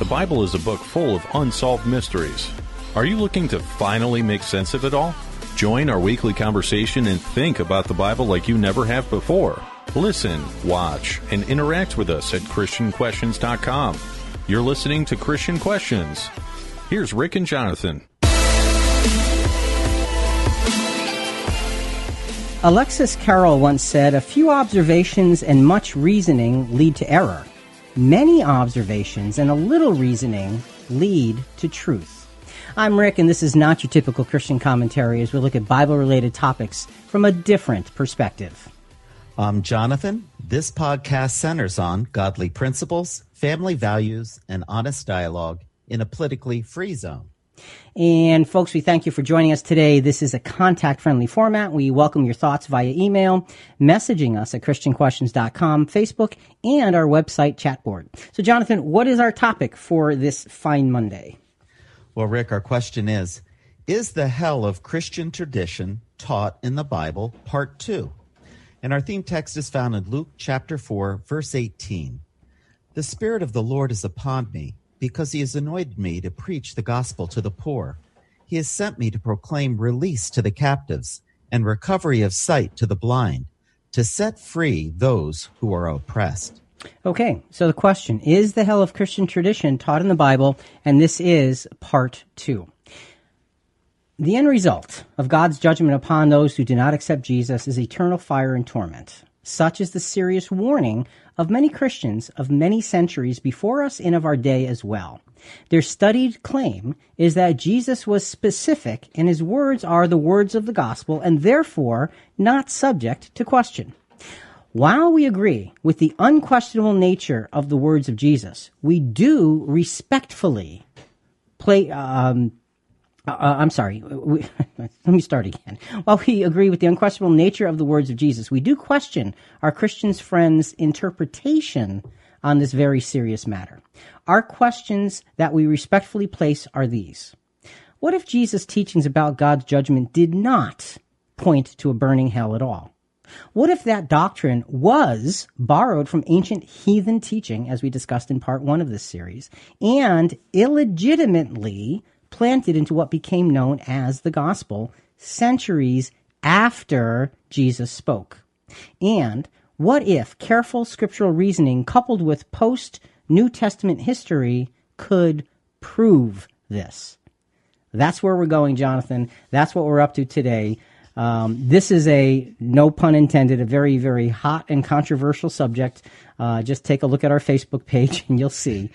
The Bible is a book full of unsolved mysteries. Are you looking to finally make sense of it all? Join our weekly conversation and think about the Bible like you never have before. Listen, watch, and interact with us at ChristianQuestions.com. You're listening to Christian Questions. Here's Rick and Jonathan. Alexis Carrel once said, A few observations and much reasoning lead to error. Many observations and a little reasoning lead to truth. I'm Rick, and this is not your typical Christian commentary as we look at Bible related topics from a different perspective. I'm Jonathan. This podcast centers on godly principles, family values, and honest dialogue in a politically free zone. And folks, we thank you for joining us today. This is a contact friendly format. We welcome your thoughts via email, messaging us at ChristianQuestions.com, Facebook, and our website chat board. So, Jonathan, what is our topic for this fine Monday? Well, Rick, our question is Is the hell of Christian tradition taught in the Bible? Part two. And our theme text is found in Luke chapter 4, verse 18. The Spirit of the Lord is upon me because he has anointed me to preach the gospel to the poor. He has sent me to proclaim release to the captives and recovery of sight to the blind, to set free those who are oppressed. Okay, so the question is the hell of Christian tradition taught in the Bible, and this is part two. The end result of God's judgment upon those who do not accept Jesus is eternal fire and torment. Such is the serious warning of many Christians of many centuries before us and of our day as well. Their studied claim is that Jesus was specific and his words are the words of the gospel and therefore not subject to question. While we agree with the unquestionable nature of the words of Jesus, we do respectfully play, um, uh, uh, I'm sorry. We, let me start again. While we agree with the unquestionable nature of the words of Jesus, we do question our Christian friends' interpretation on this very serious matter. Our questions that we respectfully place are these. What if Jesus' teachings about God's judgment did not point to a burning hell at all? What if that doctrine was borrowed from ancient heathen teaching, as we discussed in part one of this series, and illegitimately planted into what became known as the gospel centuries after Jesus spoke? And what if careful scriptural reasoning coupled with post New Testament history could prove this? That's where we're going, Jonathan. That's what we're up to today. Um, this is a, no pun intended, a very, very hot and controversial subject. Uh, just take a look at our Facebook page and you'll see.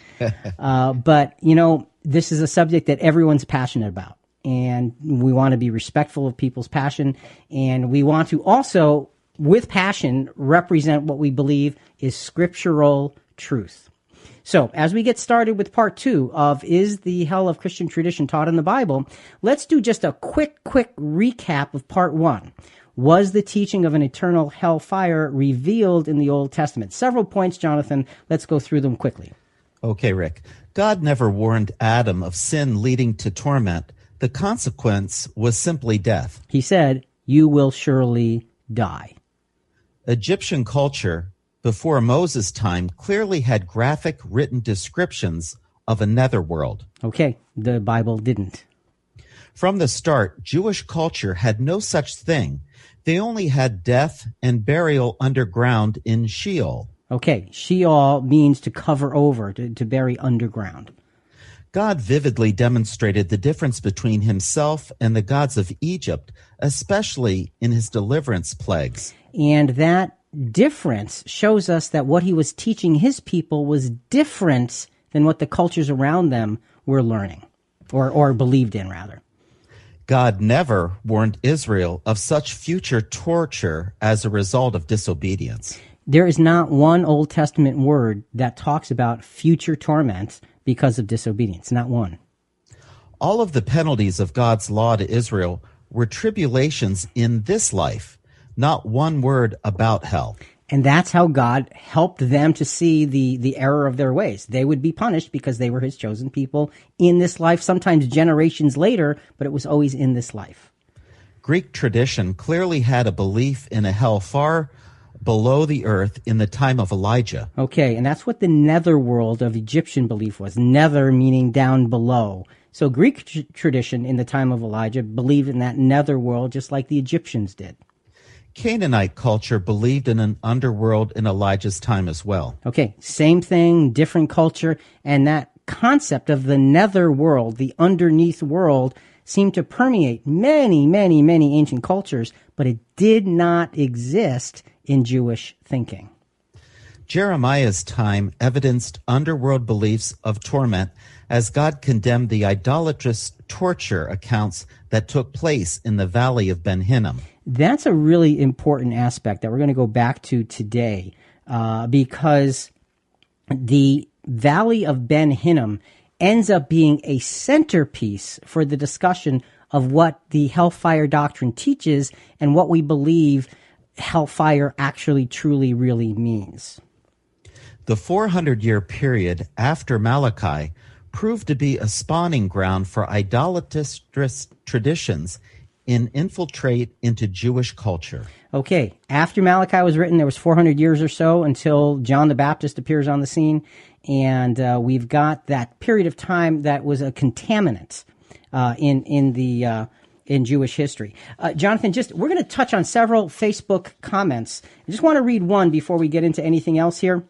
Uh, but, you know, this is a subject that everyone's passionate about. And we want to be respectful of people's passion. And we want to also, with passion, represent what we believe is scriptural truth. So, as we get started with part two of Is the Hell of Christian Tradition Taught in the Bible, let's do just a quick, quick recap of part one. Was the teaching of an eternal hell fire revealed in the Old Testament? Several points, Jonathan. Let's go through them quickly. Okay, Rick. God never warned Adam of sin leading to torment. The consequence was simply death. He said, You will surely die. Egyptian culture before Moses' time clearly had graphic written descriptions of a netherworld. Okay, the Bible didn't. From the start, Jewish culture had no such thing. They only had death and burial underground in Sheol. Okay, Sheol means to cover over, to, to bury underground. God vividly demonstrated the difference between himself and the gods of Egypt, especially in his deliverance plagues. And that difference shows us that what he was teaching his people was different than what the cultures around them were learning or, or believed in, rather. God never warned Israel of such future torture as a result of disobedience. There is not one Old Testament word that talks about future torment because of disobedience. Not one. All of the penalties of God's law to Israel were tribulations in this life not one word about hell. And that's how God helped them to see the, the error of their ways. They would be punished because they were his chosen people in this life, sometimes generations later, but it was always in this life. Greek tradition clearly had a belief in a hell far below the earth in the time of Elijah. Okay, and that's what the netherworld of Egyptian belief was. Nether meaning down below. So Greek tr- tradition in the time of Elijah believed in that netherworld just like the Egyptians did. Canaanite culture believed in an underworld in Elijah's time as well. Okay, same thing, different culture, and that concept of the nether world, the underneath world, seemed to permeate many, many, many ancient cultures, but it did not exist in Jewish thinking. Jeremiah's time evidenced underworld beliefs of torment as God condemned the idolatrous torture accounts that took place in the valley of Ben Hinnom. That's a really important aspect that we're going to go back to today uh, because the valley of Ben Hinnom ends up being a centerpiece for the discussion of what the hellfire doctrine teaches and what we believe hellfire actually truly really means. The 400 year period after Malachi proved to be a spawning ground for idolatrous traditions and infiltrate into Jewish culture. Okay, after Malachi was written, there was 400 years or so until John the Baptist appears on the scene, and uh, we've got that period of time that was a contaminant uh, in in the uh, in Jewish history. Uh, Jonathan, just we're going to touch on several Facebook comments. I just want to read one before we get into anything else here.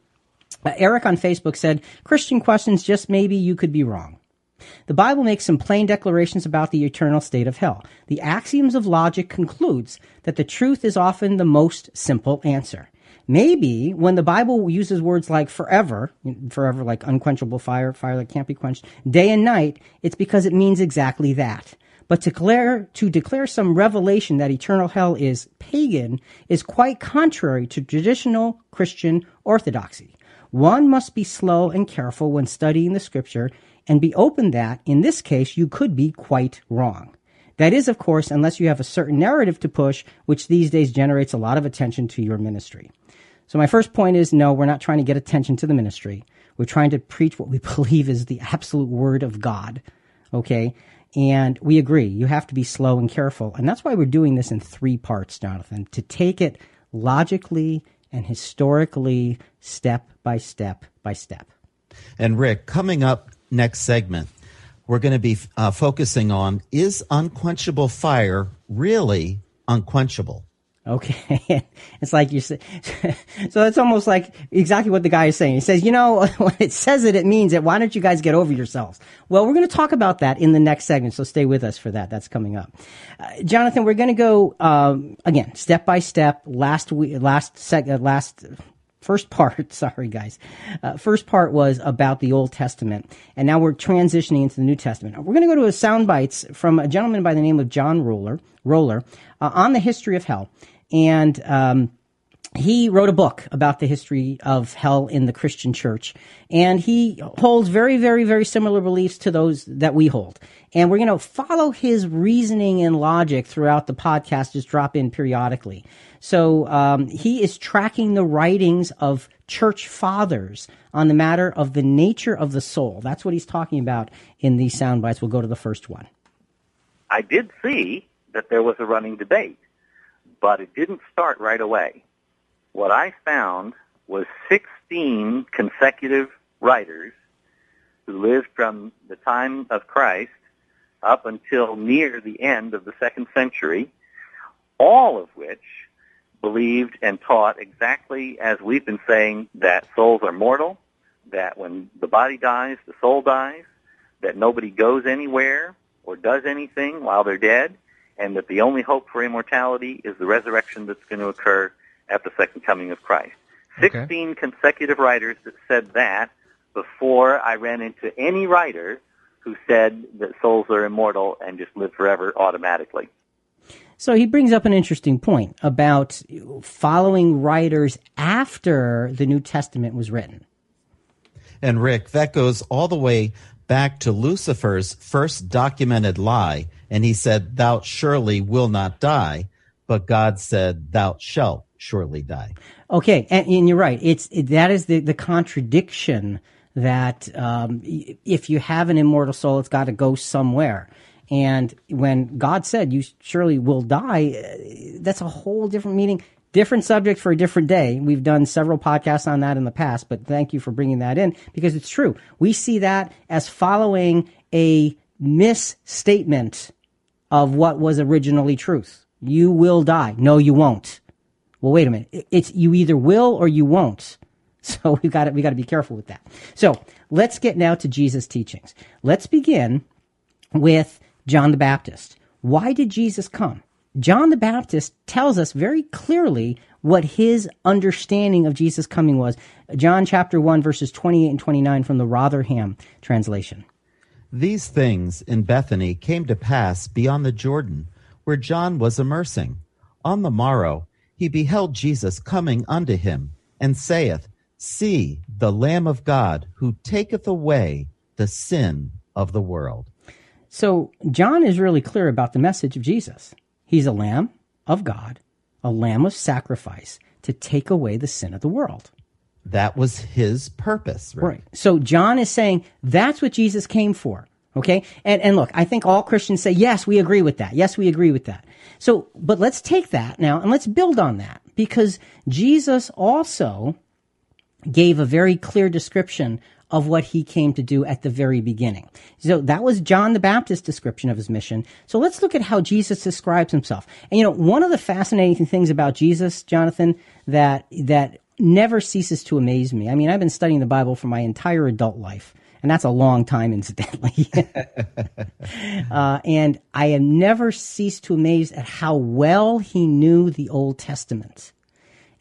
Uh, Eric on Facebook said, "Christian questions, just maybe you could be wrong." The Bible makes some plain declarations about the eternal state of hell. The axioms of logic concludes that the truth is often the most simple answer. Maybe when the Bible uses words like forever, forever like unquenchable fire, fire that can't be quenched, day and night, it's because it means exactly that. But to declare, to declare some revelation that eternal hell is pagan is quite contrary to traditional Christian orthodoxy. One must be slow and careful when studying the scripture and be open that, in this case, you could be quite wrong. That is, of course, unless you have a certain narrative to push, which these days generates a lot of attention to your ministry. So my first point is no, we're not trying to get attention to the ministry. We're trying to preach what we believe is the absolute word of God. Okay? And we agree, you have to be slow and careful. And that's why we're doing this in three parts, Jonathan, to take it logically and historically, step by step by step. And Rick, coming up next segment, we're going to be uh, focusing on is unquenchable fire really unquenchable? Okay. it's like you said. so it's almost like exactly what the guy is saying. He says, you know, when it says it, it means it. Why don't you guys get over yourselves? Well, we're going to talk about that in the next segment. So stay with us for that. That's coming up. Uh, Jonathan, we're going to go, um, again, step by step. Last week, last seg, uh, last first part, sorry guys, uh, first part was about the Old Testament, and now we're transitioning into the New Testament. We're going to go to a sound bites from a gentleman by the name of John Roller, Roller uh, on the history of hell, and um, he wrote a book about the history of hell in the Christian church, and he holds very, very, very similar beliefs to those that we hold. And we're going to follow his reasoning and logic throughout the podcast, just drop in periodically. So um, he is tracking the writings of church fathers on the matter of the nature of the soul. That's what he's talking about in these sound bites. We'll go to the first one. I did see that there was a running debate, but it didn't start right away. What I found was 16 consecutive writers who lived from the time of Christ up until near the end of the second century, all of which believed and taught exactly as we've been saying that souls are mortal, that when the body dies, the soul dies, that nobody goes anywhere or does anything while they're dead, and that the only hope for immortality is the resurrection that's going to occur at the second coming of Christ. Okay. 16 consecutive writers that said that before I ran into any writer who said that souls are immortal and just live forever automatically. So he brings up an interesting point about following writers after the New Testament was written. And Rick, that goes all the way back to Lucifer's first documented lie. And he said, Thou surely will not die. But God said, Thou shalt surely die. Okay. And, and you're right. It's, it, that is the, the contradiction that um, if you have an immortal soul, it's got to go somewhere. And when God said, You surely will die, uh, that's a whole different meaning. Different subject for a different day. We've done several podcasts on that in the past, but thank you for bringing that in because it's true. We see that as following a misstatement of what was originally truth. You will die. No, you won't. Well, wait a minute. It's you either will or you won't. So we got to we got to be careful with that. So let's get now to Jesus' teachings. Let's begin with John the Baptist. Why did Jesus come? John the Baptist tells us very clearly what his understanding of Jesus coming was. John chapter 1 verses 28 and 29 from the Rotherham translation. These things in Bethany came to pass beyond the Jordan, where John was immersing. On the morrow he beheld Jesus coming unto him, and saith, See the Lamb of God, who taketh away the sin of the world. So John is really clear about the message of Jesus. He's a lamb of God, a lamb of sacrifice to take away the sin of the world. That was his purpose, right? Right. So John is saying that's what Jesus came for. Okay. And, and look, I think all Christians say, yes, we agree with that. Yes, we agree with that. So, but let's take that now and let's build on that because Jesus also gave a very clear description of what he came to do at the very beginning. So that was John the Baptist's description of his mission. So let's look at how Jesus describes himself. And you know, one of the fascinating things about Jesus, Jonathan, that, that never ceases to amaze me. I mean, I've been studying the Bible for my entire adult life. And that's a long time, incidentally. uh, and I have never ceased to amaze at how well he knew the Old Testament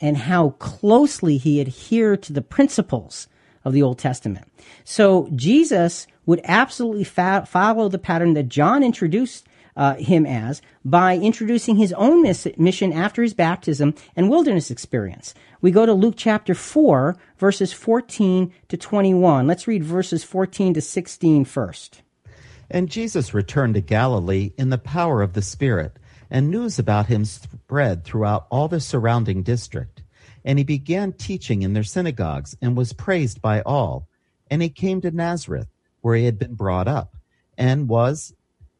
and how closely he adhered to the principles of the Old Testament. So Jesus would absolutely fa- follow the pattern that John introduced uh, him as by introducing his own miss- mission after his baptism and wilderness experience. We go to Luke chapter 4, verses 14 to 21. Let's read verses 14 to 16 first. And Jesus returned to Galilee in the power of the Spirit, and news about him spread throughout all the surrounding district. And he began teaching in their synagogues and was praised by all. And he came to Nazareth, where he had been brought up, and was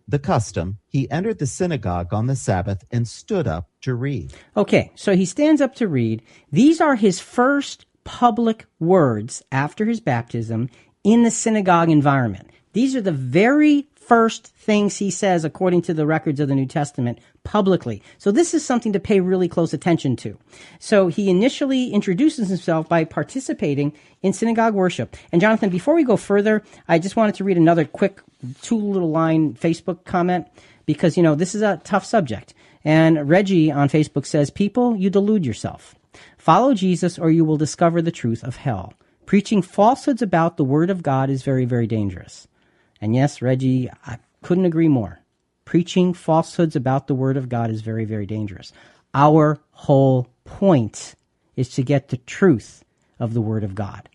the custom, he entered the synagogue on the Sabbath and stood up to read. Okay, so he stands up to read. These are his first public words after his baptism in the synagogue environment. These are the very first things he says according to the records of the New Testament publicly. So this is something to pay really close attention to. So he initially introduces himself by participating in synagogue worship. And Jonathan, before we go further, I just wanted to read another quick two little line Facebook comment because, you know, this is a tough subject. And Reggie on Facebook says, people, you delude yourself. Follow Jesus or you will discover the truth of hell. Preaching falsehoods about the word of God is very, very dangerous. And yes, Reggie, I couldn't agree more. Preaching falsehoods about the Word of God is very, very dangerous. Our whole point is to get the truth of the Word of God.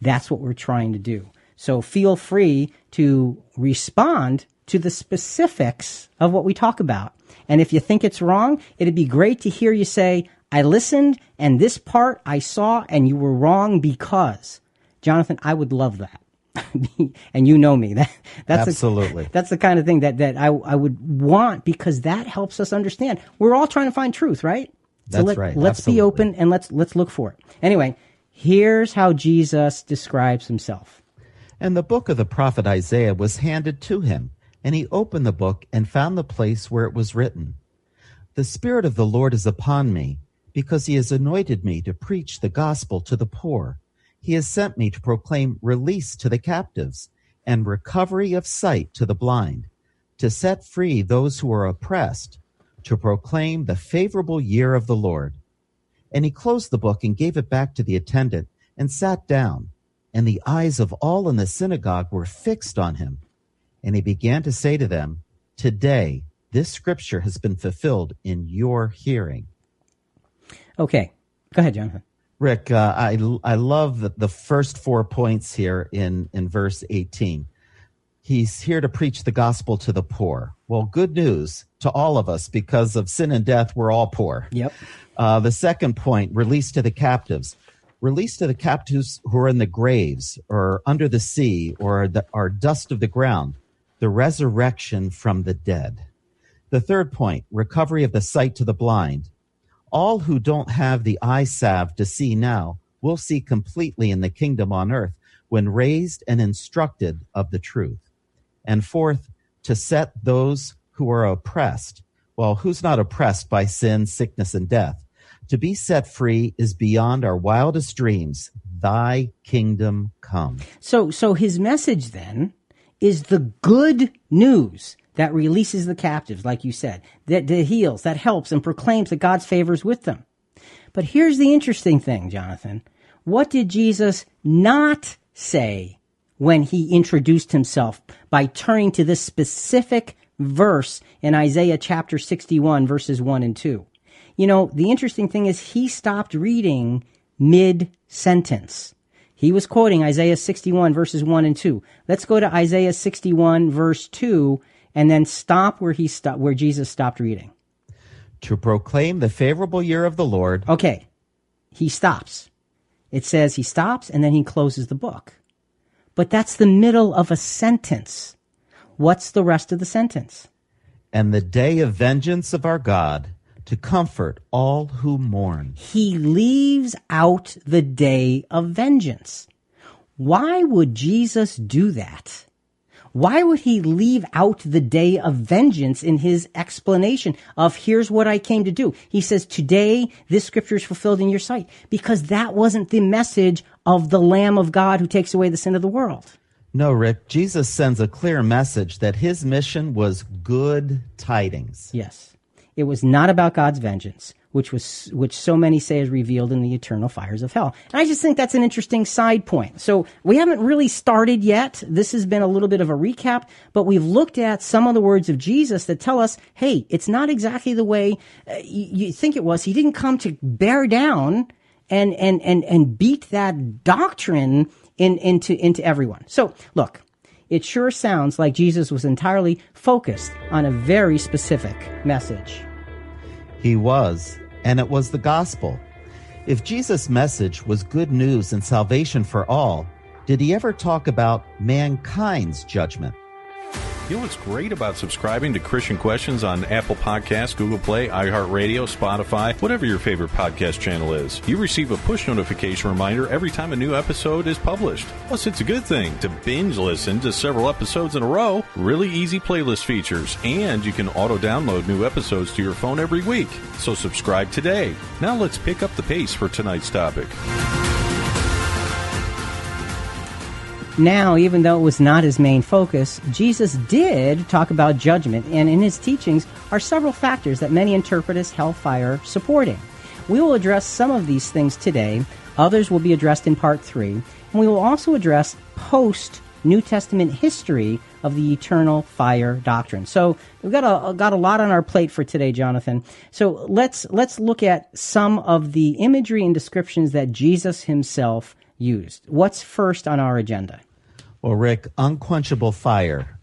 That's what we're trying to do. So feel free to respond to the specifics of what we talk about. And if you think it's wrong, it'd be great to hear you say, I listened and this part I saw and you were wrong because. Jonathan, I would love that. and you know me. That that's absolutely a, that's the kind of thing that that I I would want because that helps us understand. We're all trying to find truth, right? That's so let, right. Let's absolutely. be open and let's let's look for it. Anyway, here's how Jesus describes himself. And the book of the prophet Isaiah was handed to him, and he opened the book and found the place where it was written, "The Spirit of the Lord is upon me, because he has anointed me to preach the gospel to the poor." He has sent me to proclaim release to the captives and recovery of sight to the blind, to set free those who are oppressed, to proclaim the favorable year of the Lord. And he closed the book and gave it back to the attendant and sat down. And the eyes of all in the synagogue were fixed on him. And he began to say to them, Today, this scripture has been fulfilled in your hearing. Okay. Go ahead, Jonathan. Rick, uh, I I love the, the first four points here in in verse 18. He's here to preach the gospel to the poor. Well, good news to all of us because of sin and death, we're all poor. Yep. Uh, the second point, release to the captives. Release to the captives who are in the graves or under the sea or the, are dust of the ground. The resurrection from the dead. The third point, recovery of the sight to the blind All who don't have the eye salve to see now will see completely in the kingdom on earth when raised and instructed of the truth. And fourth, to set those who are oppressed. Well, who's not oppressed by sin, sickness, and death? To be set free is beyond our wildest dreams. Thy kingdom come. So, so his message then is the good news that releases the captives, like you said, that, that heals, that helps, and proclaims that God's favor is with them. But here's the interesting thing, Jonathan. What did Jesus not say when he introduced himself by turning to this specific verse in Isaiah chapter 61, verses 1 and 2? You know, the interesting thing is he stopped reading mid sentence. He was quoting Isaiah 61 verses 1 and 2. Let's go to Isaiah 61 verse 2 and then stop where he stopped, where Jesus stopped reading. To proclaim the favorable year of the Lord. Okay. He stops. It says he stops and then he closes the book. But that's the middle of a sentence. What's the rest of the sentence? And the day of vengeance of our God to comfort all who mourn. He leaves out the day of vengeance. Why would Jesus do that? Why would he leave out the day of vengeance in his explanation of here's what I came to do? He says, today this scripture is fulfilled in your sight because that wasn't the message of the Lamb of God who takes away the sin of the world. No, Rick, Jesus sends a clear message that his mission was good tidings. Yes. It was not about God's vengeance, which was which so many say is revealed in the eternal fires of hell. And I just think that's an interesting side point. So we haven't really started yet. This has been a little bit of a recap, but we've looked at some of the words of Jesus that tell us, hey, it's not exactly the way uh, you, you think it was. He didn't come to bear down and and and and beat that doctrine in, into into everyone. So look, it sure sounds like Jesus was entirely focused on a very specific message. He was, and it was the gospel. If Jesus' message was good news and salvation for all, did he ever talk about mankind's judgment? You know what's great about subscribing to Christian Questions on Apple Podcasts, Google Play, iHeartRadio, Spotify, whatever your favorite podcast channel is? You receive a push notification reminder every time a new episode is published. Plus, it's a good thing to binge listen to several episodes in a row, really easy playlist features, and you can auto download new episodes to your phone every week. So subscribe today. Now let's pick up the pace for tonight's topic. Now, even though it was not his main focus, Jesus did talk about judgment, and in his teachings are several factors that many interpret as hellfire supporting. We will address some of these things today, others will be addressed in part three, and we will also address post New Testament history of the eternal fire doctrine. So we've got a got a lot on our plate for today, Jonathan. So let's let's look at some of the imagery and descriptions that Jesus himself used. What's first on our agenda? Well, Rick, unquenchable fire.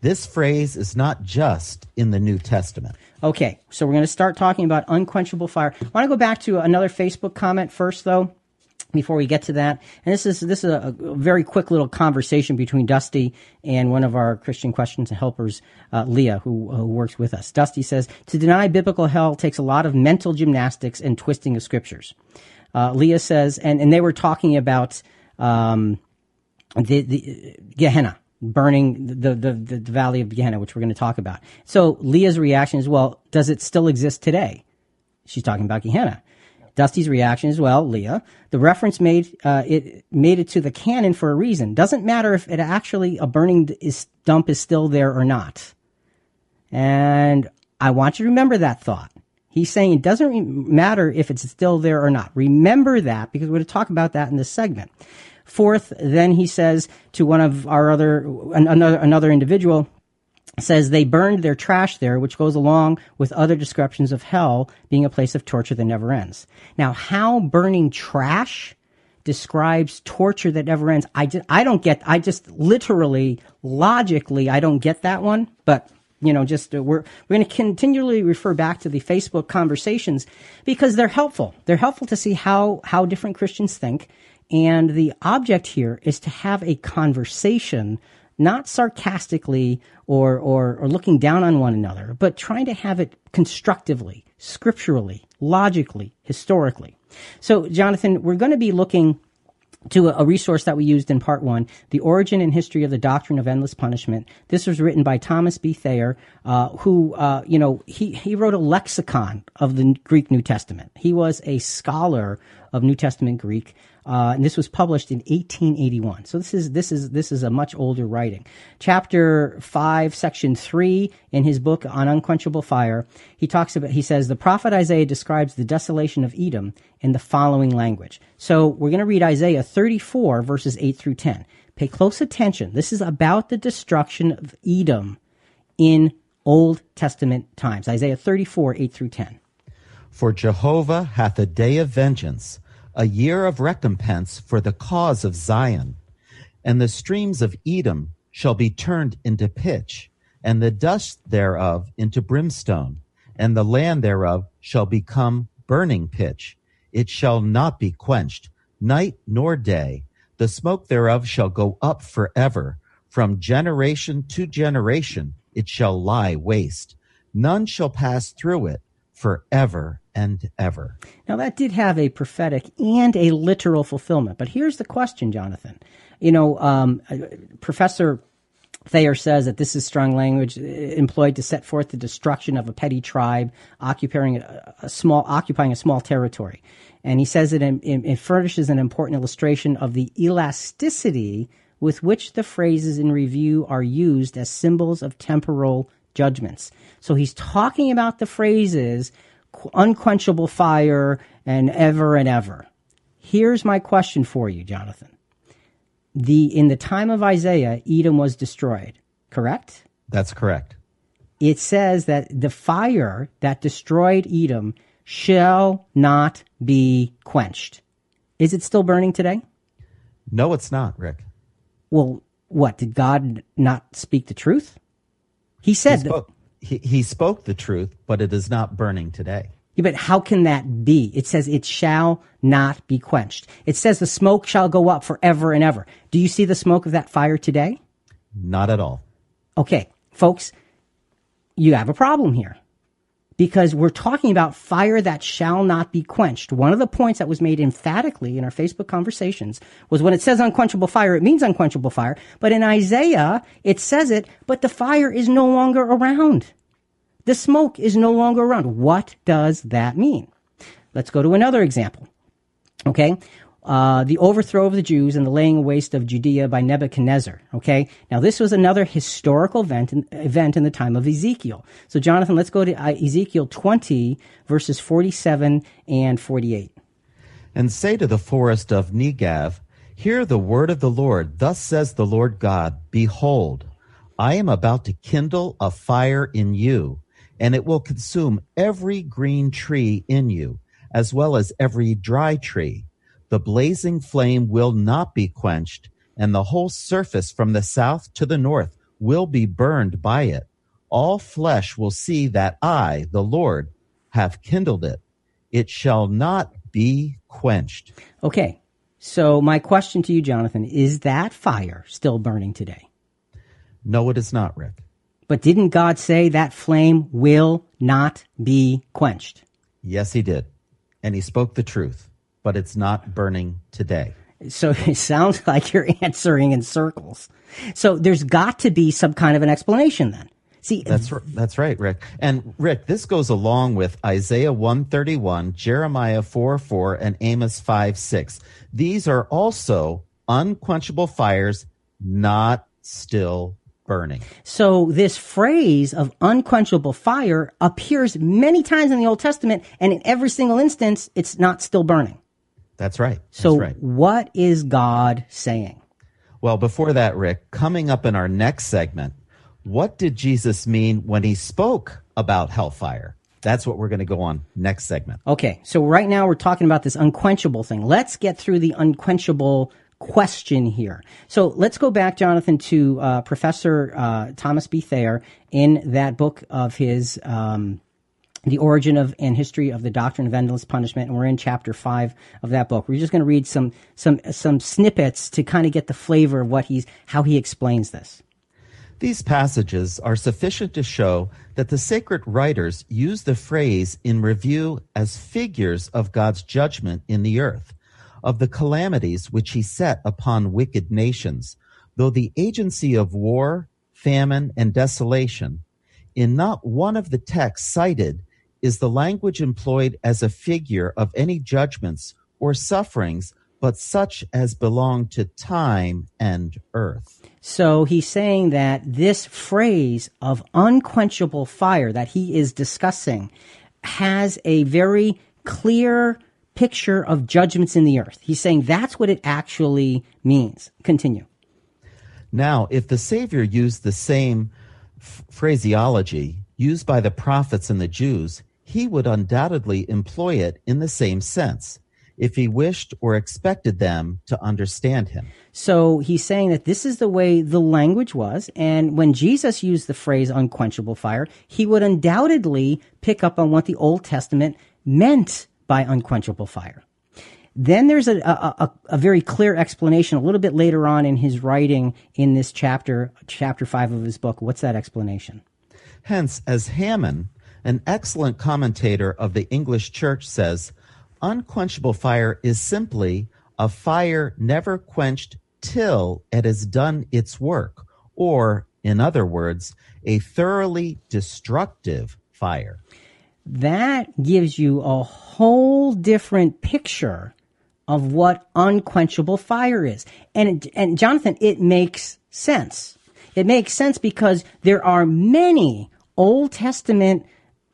This phrase is not just in the New Testament. Okay, so we're going to start talking about unquenchable fire. I want to go back to another Facebook comment first, though before we get to that. And this is this is a, a, very quick little conversation between Dusty and one of our Christian questions and helpers, uh, Leah, who, who works with us. Dusty says to deny biblical hell takes a lot of mental gymnastics and twisting of scriptures. Uh, Leah says, and and they were talking about. Um, the, the Gehenna, burning the, the, the, the valley of Gehenna, which we're going to talk about. So Leah's reaction is, well, does it still exist today? She's talking about Gehenna. Dusty's reaction is, well, Leah, the reference made uh, it made it to the canon for a reason. Doesn't matter if it actually a burning is, dump is still there or not. And I want you to remember that thought. He's saying it doesn't matter if it's still there or not. Remember that because we're going to talk about that in this segment. Fourth, then he says to one of our other, another, another individual, says they burned their trash there, which goes along with other descriptions of hell being a place of torture that never ends. Now, how burning trash describes torture that never ends, I just, I don't get, I just literally, logically, I don't get that one, but you know, just uh, we're we're going to continually refer back to the Facebook conversations because they're helpful. They're helpful to see how how different Christians think and the object here is to have a conversation, not sarcastically or, or, or looking down on one another, but trying to have it constructively, scripturally, logically, historically. So, Jonathan, we're going to be looking to a, resource that we used in part one, The Origin and History of the Doctrine of Endless Punishment. This was written by Thomas B. Thayer, uh, who, uh, you know, he, he wrote a lexicon of the Greek New Testament. He was a scholar of New Testament Greek. Uh, and this was published in 1881. So this is this is this is a much older writing. Chapter five, section three, in his book on unquenchable fire, he talks about. He says the prophet Isaiah describes the desolation of Edom in the following language. So we're going to read Isaiah 34 verses 8 through 10. Pay close attention. This is about the destruction of Edom in Old Testament times. Isaiah 34 8 through 10. For Jehovah hath a day of vengeance a year of recompense for the cause of Zion. And the streams of Edom shall be turned into pitch, and the dust thereof into brimstone, and the land thereof shall become burning pitch. It shall not be quenched, night nor day. The smoke thereof shall go up forever. From generation to generation it shall lie waste. None shall pass through it forever and ever. Now, that did have a prophetic and a literal fulfillment. But here's the question, Jonathan. You know, um, uh, Professor Thayer says that this is strong language uh, employed to set forth the destruction of a petty tribe occupying a, small occupying a small territory, and he says it, it furnishes an important illustration of the elasticity with which the phrases in review are used as symbols of temporal judgments. So he's talking about the phrases unquenchable fire and ever and ever. Here's my question for you, Jonathan. The in the time of Isaiah, Edom was destroyed, correct? That's correct. It says that the fire that destroyed Edom shall not be quenched. Is it still burning today? No, it's not, Rick. Well, what? Did God not speak the truth? He said he spoke, he, he spoke the truth, but it is not burning today. Yeah, but how can that be? It says it shall not be quenched. It says the smoke shall go up forever and ever. Do you see the smoke of that fire today? Not at all. Okay, folks, you have a problem here because we're talking about fire that shall not be quenched. One of the points that was made emphatically in our Facebook conversations was when it says unquenchable fire, it means unquenchable fire. But in Isaiah, it says it, but the fire is no longer around. The smoke is no longer around. What does that mean? Let's go to another example. Okay uh, the overthrow of the Jews and the laying waste of Judea by Nebuchadnezzar. Okay, now this was another historical event in, event in the time of Ezekiel. So, Jonathan, let's go to uh, Ezekiel 20, verses 47 and 48. And say to the forest of Negev, Hear the word of the Lord. Thus says the Lord God Behold, I am about to kindle a fire in you, and it will consume every green tree in you, as well as every dry tree the blazing flame will not be quenched, and the whole surface from the south to the north will be burned by it. All flesh will see that I, the Lord, have kindled it. It shall not be quenched. Okay. So, my question to you, Jonathan, is that fire still burning today? No, it is not, Rick. But didn't God say that flame will not be quenched? Yes, he did. And he spoke the truth but it's not burning today. So it sounds like you're answering in circles. So there's got to be some kind of an explanation then. See, that's that's right, Rick. And Rick, this goes along with Isaiah 131, Jeremiah 4 4, and Amos 5 6. These are also unquenchable fires, not still burning. So this phrase of unquenchable fire appears many times in the Old Testament, and in every single instance, it's not still burning. That's right. That's so, right. what is God saying? Well, before that, Rick, coming up in our next segment, what did Jesus mean when he spoke about hellfire? That's what we're going to go on next segment. Okay, so right now we're talking about this unquenchable thing. Let's get through the unquenchable question here. So let's go back, Jonathan, to uh, Professor uh, Thomas B. Thayer in that book of his. Um, the origin of and history of the doctrine of endless punishment, and we're in chapter five of that book. We're just going to read some some some snippets to kind of get the flavor of what he's how he explains this. These passages are sufficient to show that the sacred writers use the phrase in review as figures of God's judgment in the earth, of the calamities which he set upon wicked nations, though the agency of war, famine, and desolation, in not one of the texts cited is the language employed as a figure of any judgments or sufferings but such as belong to time and earth. So he's saying that this phrase of unquenchable fire that he is discussing has a very clear picture of judgments in the earth. He's saying that's what it actually means. Continue. Now, if the Savior used the same phraseology used by the prophets and the Jews, he would undoubtedly employ it in the same sense if he wished or expected them to understand him. So he's saying that this is the way the language was. And when Jesus used the phrase unquenchable fire, he would undoubtedly pick up on what the Old Testament meant by unquenchable fire. Then there's a, a, a, very clear explanation a little bit later on in his writing in this chapter, chapter five of his book. What's that explanation? Hence, as Hammond, an excellent commentator of the English church, says, unquenchable fire is simply a fire never quenched till it has done its work, or, in other words, a thoroughly destructive fire. That gives you a whole different picture of what unquenchable fire is. And, and Jonathan, it makes sense. It makes sense because there are many Old Testament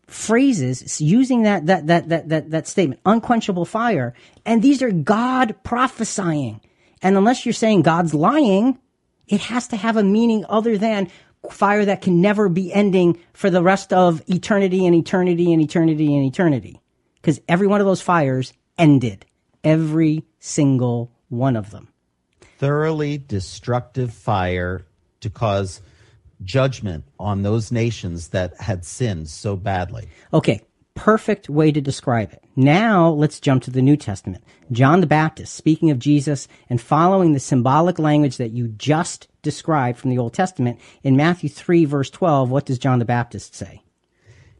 phrases using that, that, that, that, that, that statement, unquenchable fire. And these are God prophesying. And unless you're saying God's lying, it has to have a meaning other than fire that can never be ending for the rest of eternity and eternity and eternity and eternity. Because every one of those fires ended. Every single one of them. Thoroughly destructive fire to cause judgment on those nations that had sinned so badly. Okay, perfect way to describe it. Now let's jump to the New Testament. John the Baptist, speaking of Jesus and following the symbolic language that you just described from the Old Testament, in Matthew 3, verse 12, what does John the Baptist say?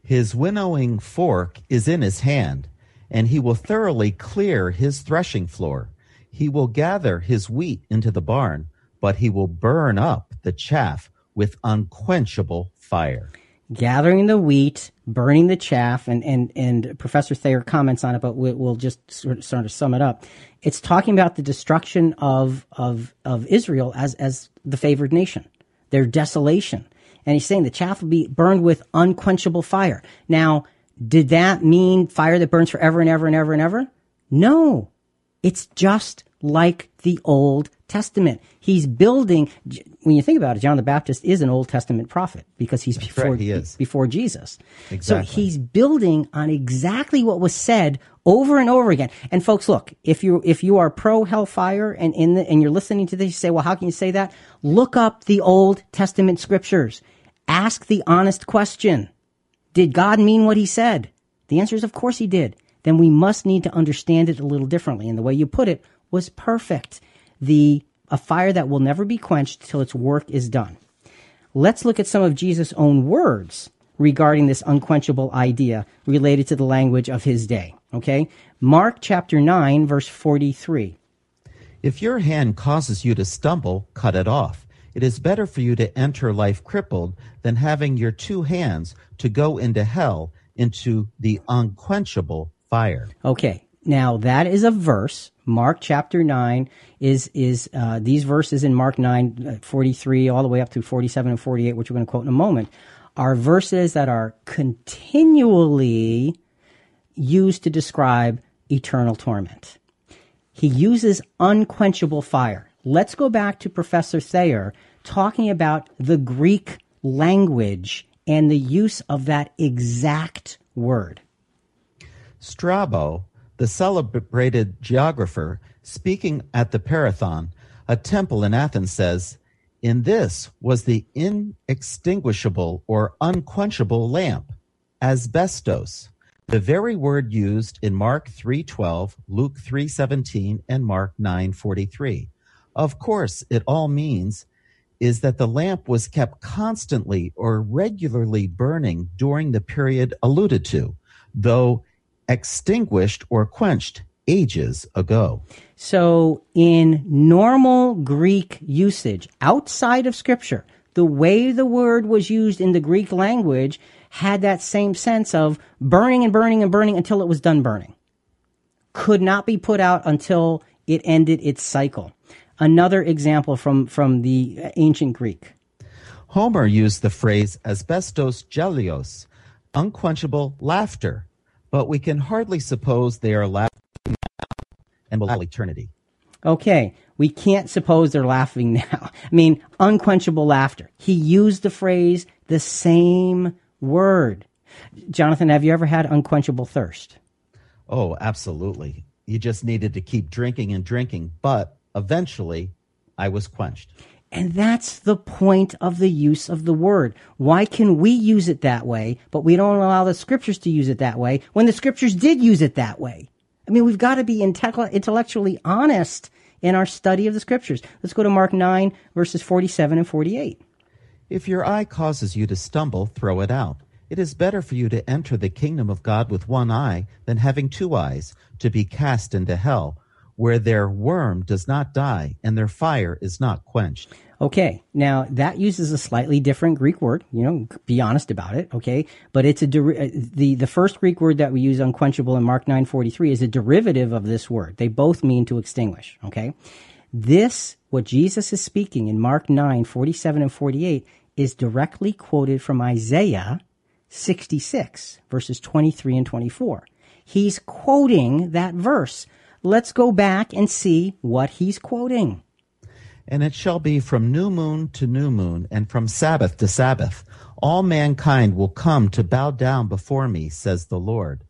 His winnowing fork is in his hand, and he will thoroughly clear his threshing floor. He will gather his wheat into the barn, but he will burn up the chaff with unquenchable fire. Gathering the wheat, burning the chaff, and, and, and Professor Thayer comments on it, but we'll just sort of, sum it up. It's talking about the destruction of, of, of Israel as, as the favored nation, their desolation. And he's saying the chaff will be burned with unquenchable fire. Now, did that mean fire that burns forever and ever and ever and ever? No. It's just like the Old Testament. He's building, when you think about it, John the Baptist is an Old Testament prophet because he's That's before, right, he is. before Jesus. Exactly. So he's building on exactly what was said over and over again. And folks, look, if you, if you are pro hellfire and in the, and you're listening to this, you say, well, how can you say that? Look up the Old Testament scriptures. Ask the honest question. Did God mean what he said? The answer is, of course he did. Then we must need to understand it a little differently. And the way you put it was perfect. The a fire that will never be quenched till its work is done. Let's look at some of Jesus' own words regarding this unquenchable idea related to the language of his day. Okay? Mark chapter 9 verse 43. If your hand causes you to stumble, cut it off. It is better for you to enter life crippled than having your two hands to go into hell, into the unquenchable fire. Okay. Now that is a verse. Mark chapter 9 is, is, uh, these verses in Mark 9, uh, 43 all the way up to 47 and 48, which we're going to quote in a moment, are verses that are continually used to describe eternal torment. He uses unquenchable fire. Let's go back to Professor Thayer talking about the Greek language and the use of that exact word. Strabo the celebrated geographer, speaking at the Parthenon, a temple in Athens, says, In this was the inextinguishable or unquenchable lamp, asbestos, the very word used in Mark 3:12, Luke 3:17, and Mark 9:43. Of course, it all means is that the lamp was kept constantly or regularly burning during the period alluded to, though extinguished or quenched ages ago. So, in normal Greek usage, outside of Scripture, the way the word was used in the Greek language had that same sense of burning and burning and burning until it was done burning. Could not be put out until it ended its cycle. Another example from, from the ancient Greek. Homer used the phrase asbestos gelos, unquenchable laughter, but we can hardly suppose they are laughing now and will all eternity. Okay, we can't suppose they're laughing now. I mean, unquenchable laughter. He used the phrase the same word. Jonathan, have you ever had unquenchable thirst? Oh, absolutely. You just needed to keep drinking and drinking, but eventually I was quenched. And that's the point of the use of the word. Why can we use it that way, but we don't allow the scriptures to use it that way when the scriptures did use it that way? I mean, we've got to be intellectually honest in our study of the scriptures. Let's go to Mark 9, verses 47 and 48. If your eye causes you to stumble, throw it out. It is better for you to enter the kingdom of God with one eye than having two eyes, to be cast into hell, where their worm does not die and their fire is not quenched. Okay, now that uses a slightly different Greek word. You know, be honest about it. Okay, but it's a der- uh, the the first Greek word that we use unquenchable in Mark nine forty three is a derivative of this word. They both mean to extinguish. Okay, this what Jesus is speaking in Mark nine forty seven and forty eight is directly quoted from Isaiah sixty six verses twenty three and twenty four. He's quoting that verse. Let's go back and see what he's quoting. And it shall be from new moon to new moon, and from Sabbath to Sabbath. All mankind will come to bow down before me, says the Lord.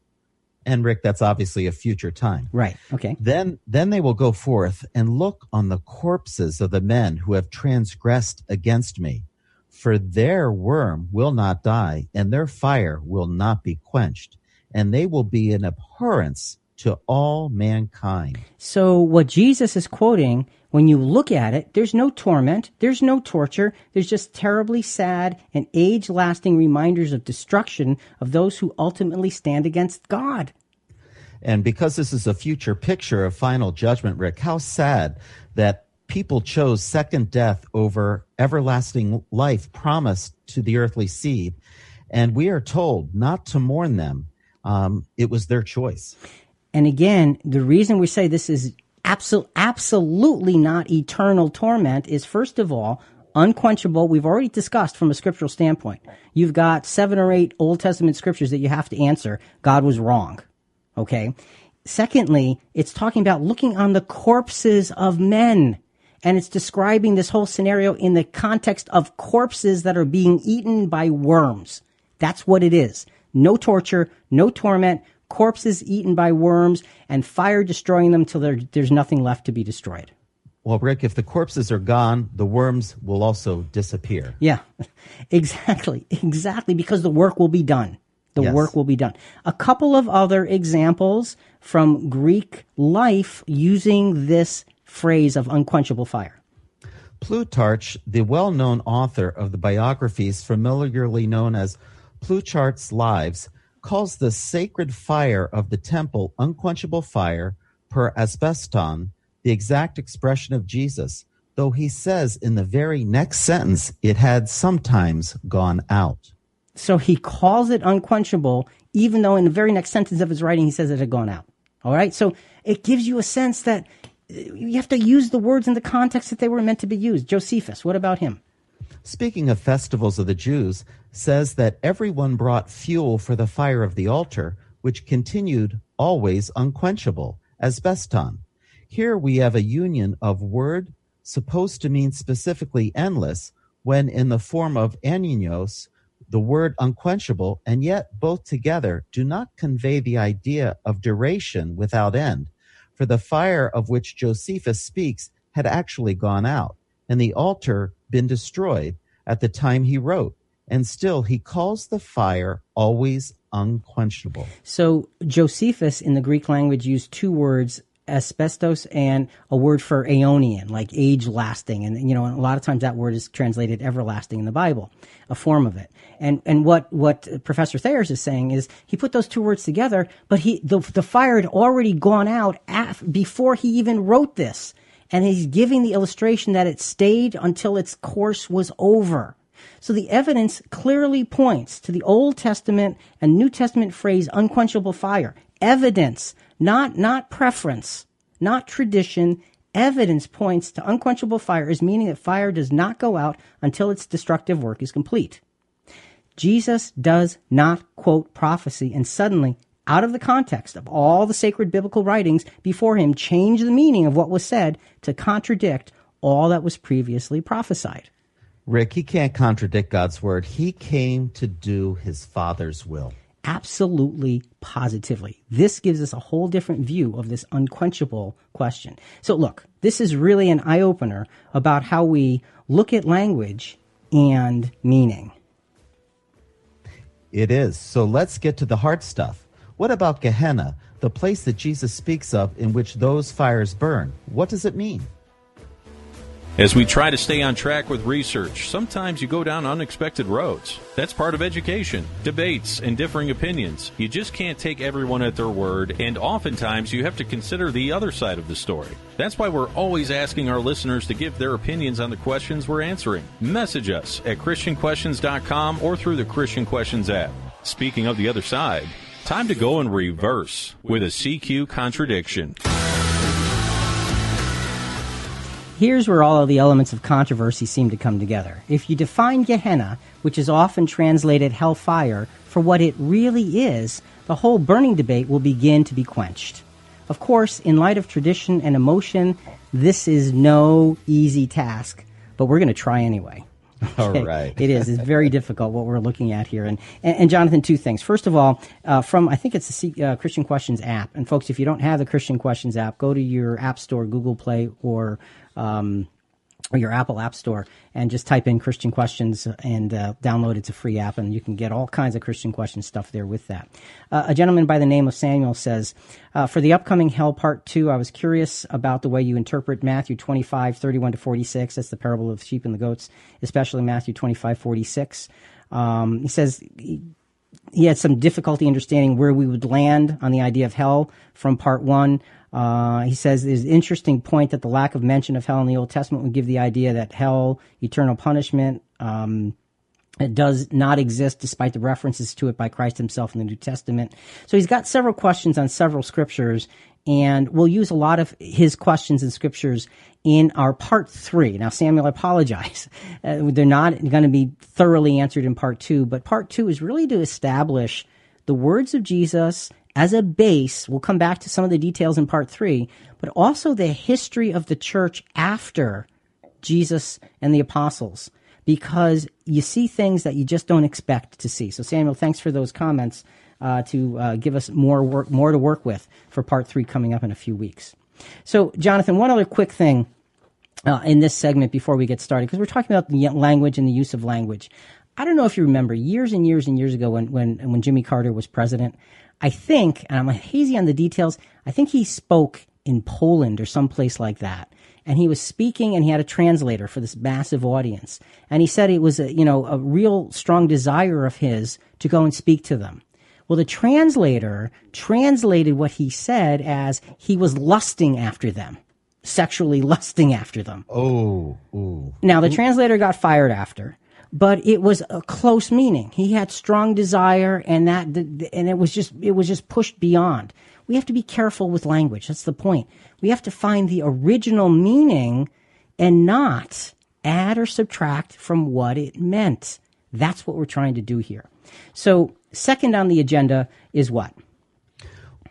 And Rick, that's obviously a future time. Right. Okay. Then then they will go forth and look on the corpses of the men who have transgressed against me. For their worm will not die, and their fire will not be quenched, and they will be an abhorrence to all mankind. So what Jesus is quoting, when you look at it, there's no torment, there's no torture, there's just terribly sad and age lasting reminders of destruction of those who ultimately stand against God. And because this is a future picture of final judgment, Rick, how sad that people chose second death over everlasting life promised to the earthly seed. And we are told not to mourn them. Um, it was their choice. And again, the reason we say this is absol- absolutely not eternal torment is first of all, unquenchable. We've already discussed from a scriptural standpoint. You've got seven or eight Old Testament scriptures that you have to answer. God was wrong. Okay. Secondly, it's talking about looking on the corpses of men. And it's describing this whole scenario in the context of corpses that are being eaten by worms. That's what it is. No torture, no torment, corpses eaten by worms, and fire destroying them till there, there's nothing left to be destroyed. Well, Rick, if the corpses are gone, the worms will also disappear. Yeah, exactly. Exactly, because the work will be done. The Yes. work will be done. A couple of other examples from Greek life using this phrase of unquenchable fire. Plutarch, the well known author of the biographies familiarly known as Plutarch's Lives, calls the sacred fire of the temple unquenchable fire per asbeston, the exact expression of Jesus, though he says in the very next sentence it had sometimes gone out. So he calls it unquenchable, even though in the very next sentence of his writing he says it had gone out. All right. So it gives you a sense that you have to use the words in the context that they were meant to be used. Josephus, what about him? Speaking of festivals of the Jews, says that everyone brought fuel for the fire of the altar, which continued always unquenchable, asbeston. Here we have a union of word supposed to mean specifically endless, when in the form of aionios, the word unquenchable, and yet both together do not convey the idea of duration without end. For the fire of which Josephus speaks had actually gone out, and the altar been destroyed at the time he wrote, and still he calls the fire always unquenchable. So Josephus in the Greek language used two words asbestos and a word for aeonian, like age lasting. And, you know, a lot of times that word is translated everlasting in the Bible, a form of it. And, and what, what Professor Thayers is saying is he put those two words together, but he, the, the fire had already gone out af- before he even wrote this. And he's giving the illustration that it stayed until its course was over. So the evidence clearly points to the Old Testament and New Testament phrase unquenchable fire. Evidence, not, not preference, not tradition. Evidence points to unquenchable fire as meaning that fire does not go out until its destructive work is complete. Jesus does not quote prophecy and suddenly, out of the context of all the sacred biblical writings before him, change the meaning of what was said to contradict all that was previously prophesied. Rick, he can't contradict God's word. He came to do his Father's will. Absolutely, positively. This gives us a whole different view of this unquenchable question. So, look, this is really an eye opener about how we look at language and meaning. It is. So let's get to the hard stuff. What about Gehenna, the place that Jesus speaks of in which those fires burn? What does it mean? As we try to stay on track with research, sometimes you go down unexpected roads. That's part of education. Debates and differing opinions. You just can't take everyone at their word, and oftentimes you have to consider the other side of the story. That's why we're always asking our listeners to give their opinions on the questions we're answering. Message us at ChristianQuestions.com or through the Christian Questions app. Speaking of the other side, time to go in reverse with a CQ contradiction. Here's where all of the elements of controversy seem to come together. If you define Gehenna, which is often translated hellfire, for what it really is, the whole burning debate will begin to be quenched. Of course, in light of tradition and emotion, this is no easy task, but we're going to try anyway. All right. it is. It's very difficult what we're looking at here. And, and, and Jonathan, two things. First of all, uh, from, I think it's the C, uh, Christian Questions app. And folks, if you don't have the Christian Questions app, go to your App Store, Google Play, or um, or your Apple App Store and just type in Christian Questions and uh, download. It's a free app, and you can get all kinds of Christian Questions stuff there with that. Uh, a gentleman by the name of Samuel says, uh, For the upcoming Hell Part 2, I was curious about the way you interpret Matthew 25, 31 to 46. That's the parable of the sheep and the goats, especially Matthew 25, 46. Um, he says, he, he had some difficulty understanding where we would land on the idea of hell from part one. Uh, he says there's an interesting point that the lack of mention of hell in the Old Testament would give the idea that hell, eternal punishment, um, it does not exist despite the references to it by Christ himself in the New Testament. So he's got several questions on several scriptures, and we'll use a lot of his questions and scriptures in our part three. Now, Samuel, I apologize. Uh, they're not going to be thoroughly answered in part two, but part two is really to establish the words of Jesus as a base, we'll come back to some of the details in part three, but also the history of the church after Jesus and the apostles, because you see things that you just don't expect to see. So, Samuel, thanks for those comments uh, to uh, give us more work, more to work with for part three coming up in a few weeks. So, Jonathan, one other quick thing uh, in this segment before we get started, because we're talking about the language and the use of language. I don't know if you remember years and years and years ago when when when Jimmy Carter was president. I think, and I'm hazy on the details, I think he spoke in Poland or someplace like that. And he was speaking and he had a translator for this massive audience. And he said it was a, you know, a real strong desire of his to go and speak to them. Well, the translator translated what he said as he was lusting after them, sexually lusting after them. Oh, ooh. Now, the translator got fired after but it was a close meaning. He had strong desire, and that, and it was just, it was just pushed beyond. We have to be careful with language. That's the point. We have to find the original meaning and not add or subtract from what it meant. That's what we're trying to do here. So, second on the agenda is what?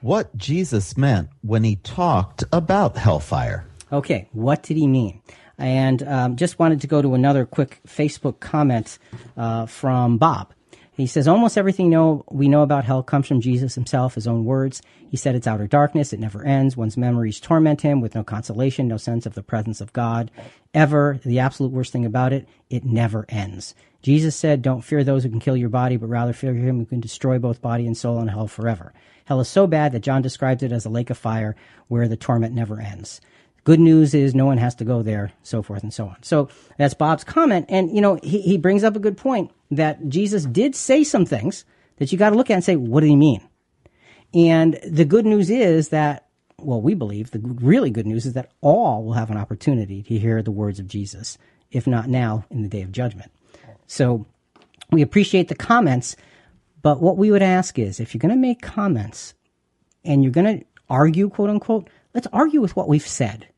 What Jesus meant when he talked about hellfire. Okay, what did he mean? And um, just wanted to go to another quick Facebook comment uh, from Bob. He says almost everything know, we know about hell comes from Jesus himself, his own words. He said it's outer darkness, it never ends. One's memories torment him with no consolation, no sense of the presence of God. Ever, the absolute worst thing about it, it never ends. Jesus said, Don't fear those who can kill your body, but rather fear him who can destroy both body and soul in hell forever. Hell is so bad that John describes it as a lake of fire where the torment never ends. Good news is no one has to go there, so forth and so on. So that's Bob's comment. And, you know, he, he brings up a good point that Jesus did say some things that you got to look at and say, what did he mean? And the good news is that, well, we believe the really good news is that all will have an opportunity to hear the words of Jesus, if not now, in the day of judgment. So we appreciate the comments, but what we would ask is if you're going to make comments and you're going to argue, quote unquote, let's argue with what we've said.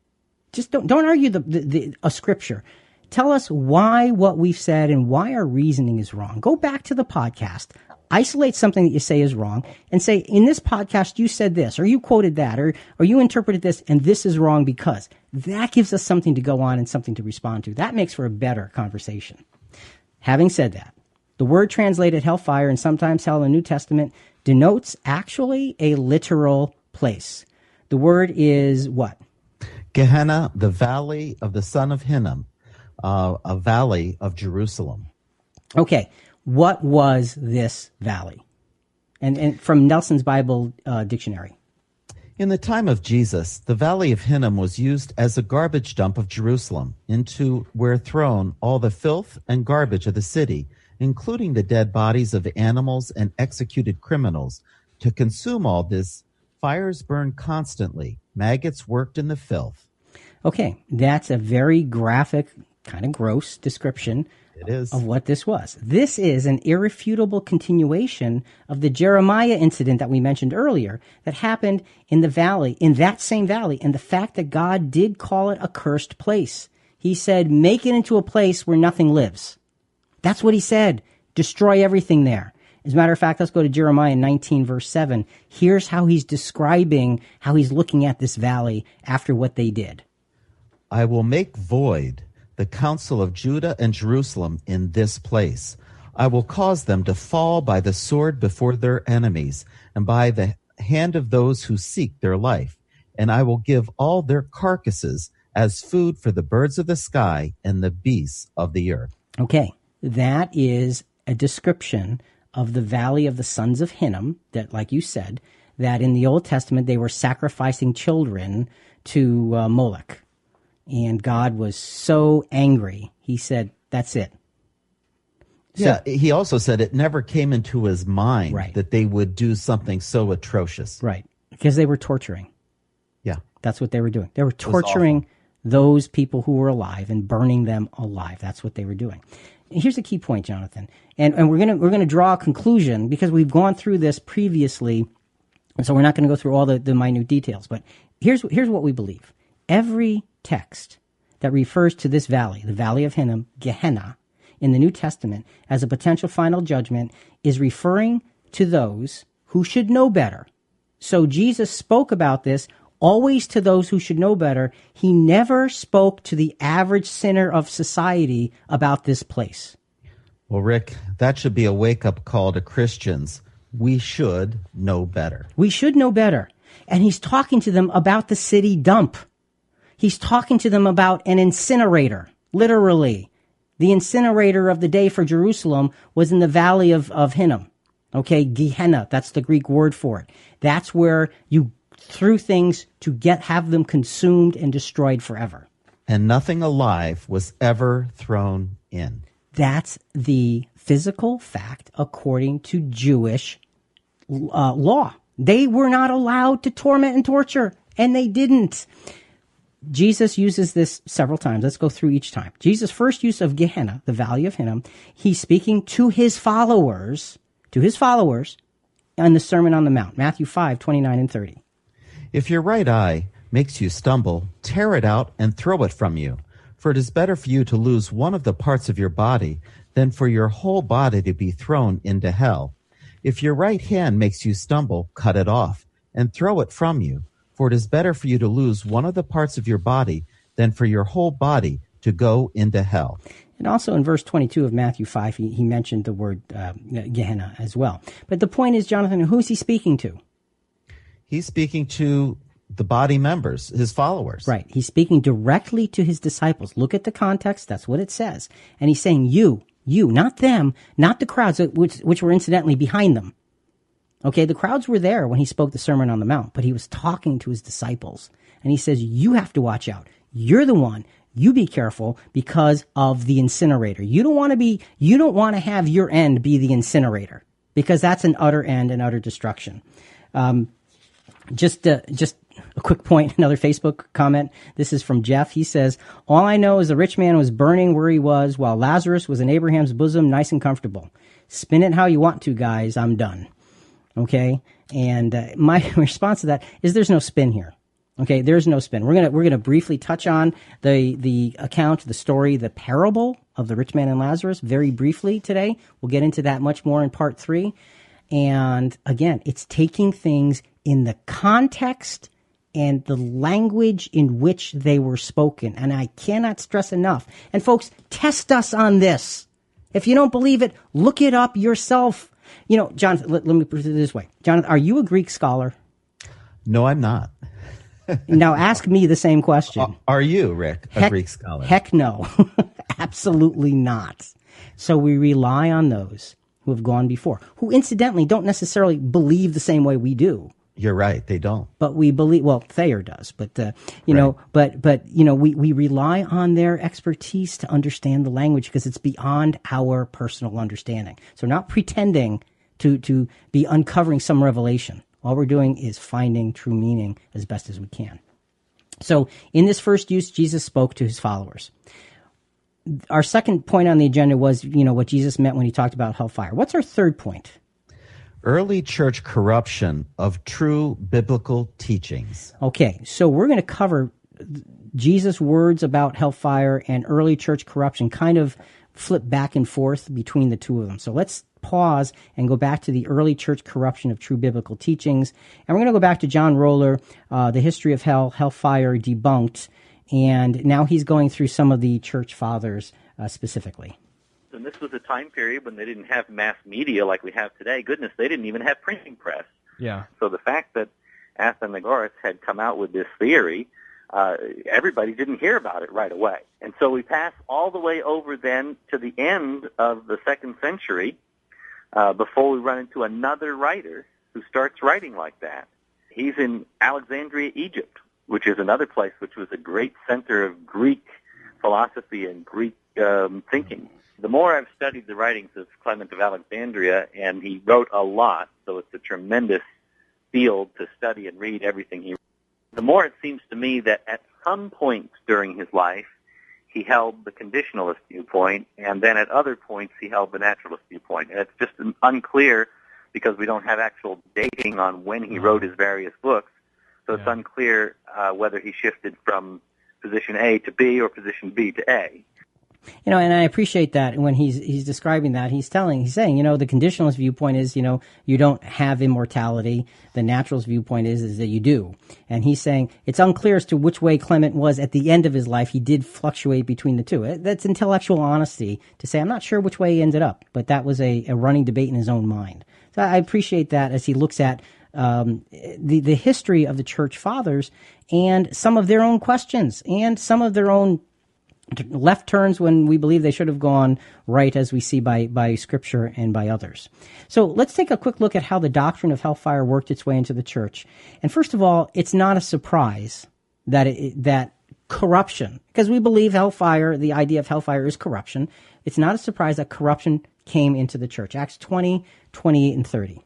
Just don't don't argue the, the, the, a scripture. Tell us why what we've said and why our reasoning is wrong. Go back to the podcast, isolate something that you say is wrong, and say, in this podcast you said this, or you quoted that, or or you interpreted this, and this is wrong because that gives us something to go on and something to respond to. That makes for a better conversation. Having said that, the word translated hellfire and sometimes hell in the New Testament denotes actually a literal place. The word is what? Gehenna, the valley of the son of Hinnom, uh, a valley of Jerusalem. Okay, what was this valley? And, and from Nelson's Bible uh, dictionary. In the time of Jesus, the valley of Hinnom was used as a garbage dump of Jerusalem, into where thrown all the filth and garbage of the city, including the dead bodies of animals and executed criminals. To consume all this, fires burned constantly, maggots worked in the filth. Okay, that's a very graphic, kind of gross description It is. of what this was. This is an irrefutable continuation of the Jeremiah incident that we mentioned earlier that happened in the valley, in that same valley, and the fact that God did call it a cursed place. He said, make it into a place where nothing lives. That's what he said. Destroy everything there. As a matter of fact, let's go to Jeremiah 19, verse 7. Here's how he's describing how he's looking at this valley after what they did. I will make void the counsel of Judah and Jerusalem in this place. I will cause them to fall by the sword before their enemies, and by the hand of those who seek their life. And I will give all their carcasses as food for the birds of the sky and the beasts of the earth. Okay, that is a description of the valley of the sons of Hinnom, that, like you said, that in the Old Testament they were sacrificing children to uh, Moloch. And God was so angry, he said, That's it. So- yeah, he also said it never came into his mind Right. that they would do something so atrocious. Right. Because they were torturing. Yeah. That's what they were doing. They were torturing those people who were alive and burning them alive. That's what they were doing. Here's a key point, Jonathan. And, and we're gonna we're gonna draw a conclusion because we've gone through this previously, and so we're not gonna go through all the, the minute details. But here's here's what we believe. Every text that refers to this valley, the valley of Hinnom, Gehenna, in the New Testament as a potential final judgment is referring to those who should know better. So Jesus spoke about this always to those who should know better. He never spoke to the average sinner of society about this place. Well, Rick, that should be a wake up call to Christians. We should know better. We should know better. And he's talking to them about the city dump. He's talking to them about an incinerator, literally. The incinerator of the day for Jerusalem was in the valley of, of Hinnom. Okay, Gehenna, that's the Greek word for it. That's where you threw things to get, have them consumed and destroyed forever. And nothing alive was ever thrown in. That's the physical fact according to Jewish uh, law. They were not allowed to torment and torture, and they didn't. Jesus uses this several times. Let's go through each time. Jesus' first use of Gehenna, the valley of Hinnom, he's speaking to his followers, to his followers, in the Sermon on the Mount, Matthew 5, 29 and 30. If your right eye makes you stumble, tear it out and throw it from you. For it is better for you to lose one of the parts of your body than for your whole body to be thrown into hell. If your right hand makes you stumble, cut it off and throw it from you. For it is better for you to lose one of the parts of your body than for your whole body to go into hell. And also in verse 22 of Matthew 5, he, he mentioned the word uh, Gehenna as well. But the point is, Jonathan, who's he speaking to? He's speaking to the body members, his followers. Right. He's speaking directly to his disciples. Look at the context. That's what it says. And he's saying, you, you, not them, not the crowds, which, which were incidentally behind them. Okay. The crowds were there when he spoke the Sermon on the Mount, but he was talking to his disciples. And he says, you have to watch out. You're the one. You be careful because of the incinerator. You don't want to be, you don't want to have your end be the incinerator because that's an utter end and utter destruction. Um, just, uh, just a quick point, another Facebook comment. This is from Jeff. He says, All I know is the rich man was burning where he was while Lazarus was in Abraham's bosom, nice and comfortable. Spin it how you want to, guys. I'm done. Okay. And uh, my response to that is there's no spin here. Okay, there's no spin. We're gonna we're gonna briefly touch on the the account, the story, the parable of the rich man and Lazarus very briefly today. We'll get into that much more in part three. And again, it's taking things in the context and the language in which they were spoken. And I cannot stress enough. And folks, test us on this. If you don't believe it, look it up yourself. You know, John, let, let me put it this way. John, are you a Greek scholar? No, I'm not. now ask me the same question. Are you, Rick, a heck, Greek scholar? Heck no. Absolutely not. So we rely on those who have gone before, who incidentally don't necessarily believe the same way we do. You're right. They don't. But we believe, well, Thayer does, but, uh, you right. know, but, but, you know, we, we rely on their expertise to understand the language because it's beyond our personal understanding. So not pretending to, to be uncovering some revelation. All we're doing is finding true meaning as best as we can. So in this first use, Jesus spoke to his followers. Our second point on the agenda was, you know, what Jesus meant when he talked about hellfire. What's our third point? early church corruption of true biblical teachings. Okay, so we're going to cover Jesus' words about hellfire and early church corruption, kind of flip back and forth between the two of them. So let's pause and go back to the early church corruption of true biblical teachings. And we're going to go back to John Roller, uh, The History of Hell, Hellfire Debunked. And now he's going through some of the church fathers uh, specifically and this was a time period when they didn't have mass media like we have today. Goodness, they didn't even have printing press. Yeah. So the fact that Athenagoras had come out with this theory, uh, everybody didn't hear about it right away. And so we pass all the way over then to the end of the second century uh, before we run into another writer who starts writing like that. He's in Alexandria, Egypt, which is another place which was a great center of Greek philosophy and Greek um, thinking. The more I've studied the writings of Clement of Alexandria, and he wrote a lot, so it's a tremendous field to study and read everything he wrote, the more it seems to me that at some points during his life, he held the conditionalist viewpoint, and then at other points he held the naturalist viewpoint. And it's just unclear because we don't have actual dating on when he wrote his various books, so it's unclear uh, whether he shifted from position A to B or position B to A. You know, and I appreciate that when he's he's describing that, he's telling, he's saying, you know, the conditionalist viewpoint is, you know, you don't have immortality. The naturalist viewpoint is is that you do. And he's saying it's unclear as to which way Clement was at the end of his life. He did fluctuate between the two. That's intellectual honesty to say I'm not sure which way he ended up, but that was a, a running debate in his own mind. So I appreciate that as he looks at um, the the history of the church fathers and some of their own questions and some of their own left turns when we believe they should have gone right as we see by, by scripture and by others. So let's take a quick look at how the doctrine of hellfire worked its way into the church. And first of all, it's not a surprise that it, that corruption, because we believe hellfire, the idea of hellfire is corruption. It's not a surprise that corruption came into the church. Acts 20, 28, and 30.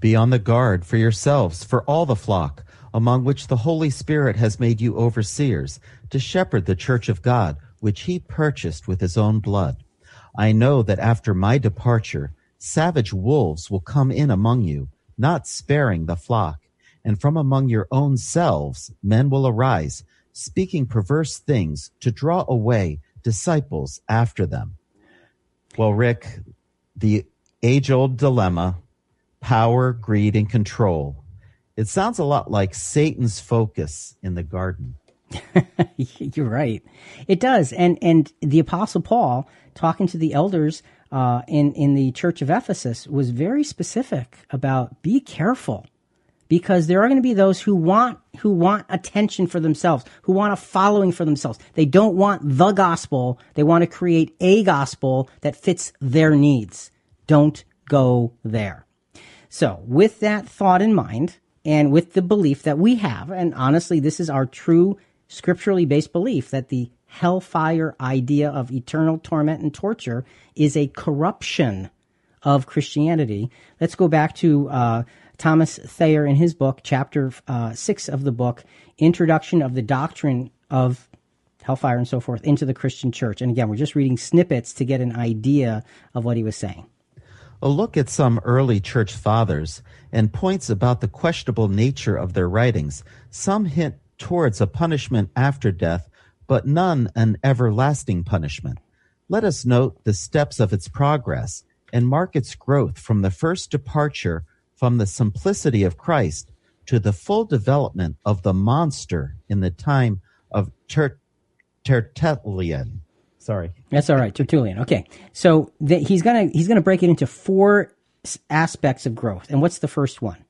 Be on the guard for yourselves, for all the flock, among which the Holy Spirit has made you overseers, to shepherd the church of God which he purchased with his own blood. I know that after my departure, savage wolves will come in among you, not sparing the flock. And from among your own selves men will arise, speaking perverse things to draw away disciples after them. Well, Rick, the age old dilemma power, greed, and control. It sounds a lot like Satan's focus in the garden. You're right. It does. And and the apostle Paul talking to the elders uh, in in the church of Ephesus was very specific about be careful because there are going to be those who want who want attention for themselves, who want a following for themselves. They don't want the gospel. They want to create a gospel that fits their needs. Don't go there. So, with that thought in mind, and with the belief that we have, and honestly, this is our true scripturally based belief that the hellfire idea of eternal torment and torture is a corruption of Christianity. Let's go back to uh, Thomas Thayer in his book, chapter uh, six of the book, Introduction of the Doctrine of Hellfire and so forth, into the Christian Church. And again, we're just reading snippets to get an idea of what he was saying. A look at some early church fathers and points about the questionable nature of their writings. Some hint towards a punishment after death, but none an everlasting punishment. Let us note the steps of its progress and mark its growth from the first departure from the simplicity of Christ to the full development of the monster in the time of Ter- Tertullian. Sorry, that's all right, Tertullian. Okay, so the, he's gonna he's gonna break it into four aspects of growth, and what's the first one?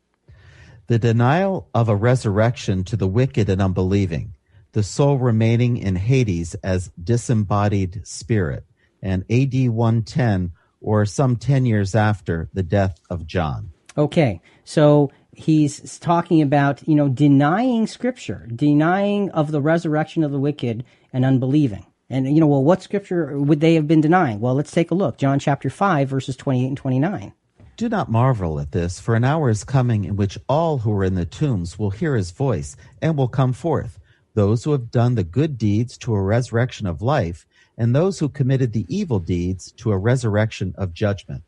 The denial of a resurrection to the wicked and unbelieving, the soul remaining in Hades as disembodied spirit, and AD 110 or some 10 years after the death of John. Okay, so he's talking about, you know, denying scripture, denying of the resurrection of the wicked and unbelieving. And, you know, well, what scripture would they have been denying? Well, let's take a look. John chapter 5, verses 28 and 29. Do not marvel at this, for an hour is coming in which all who are in the tombs will hear his voice and will come forth, those who have done the good deeds to a resurrection of life, and those who committed the evil deeds to a resurrection of judgment.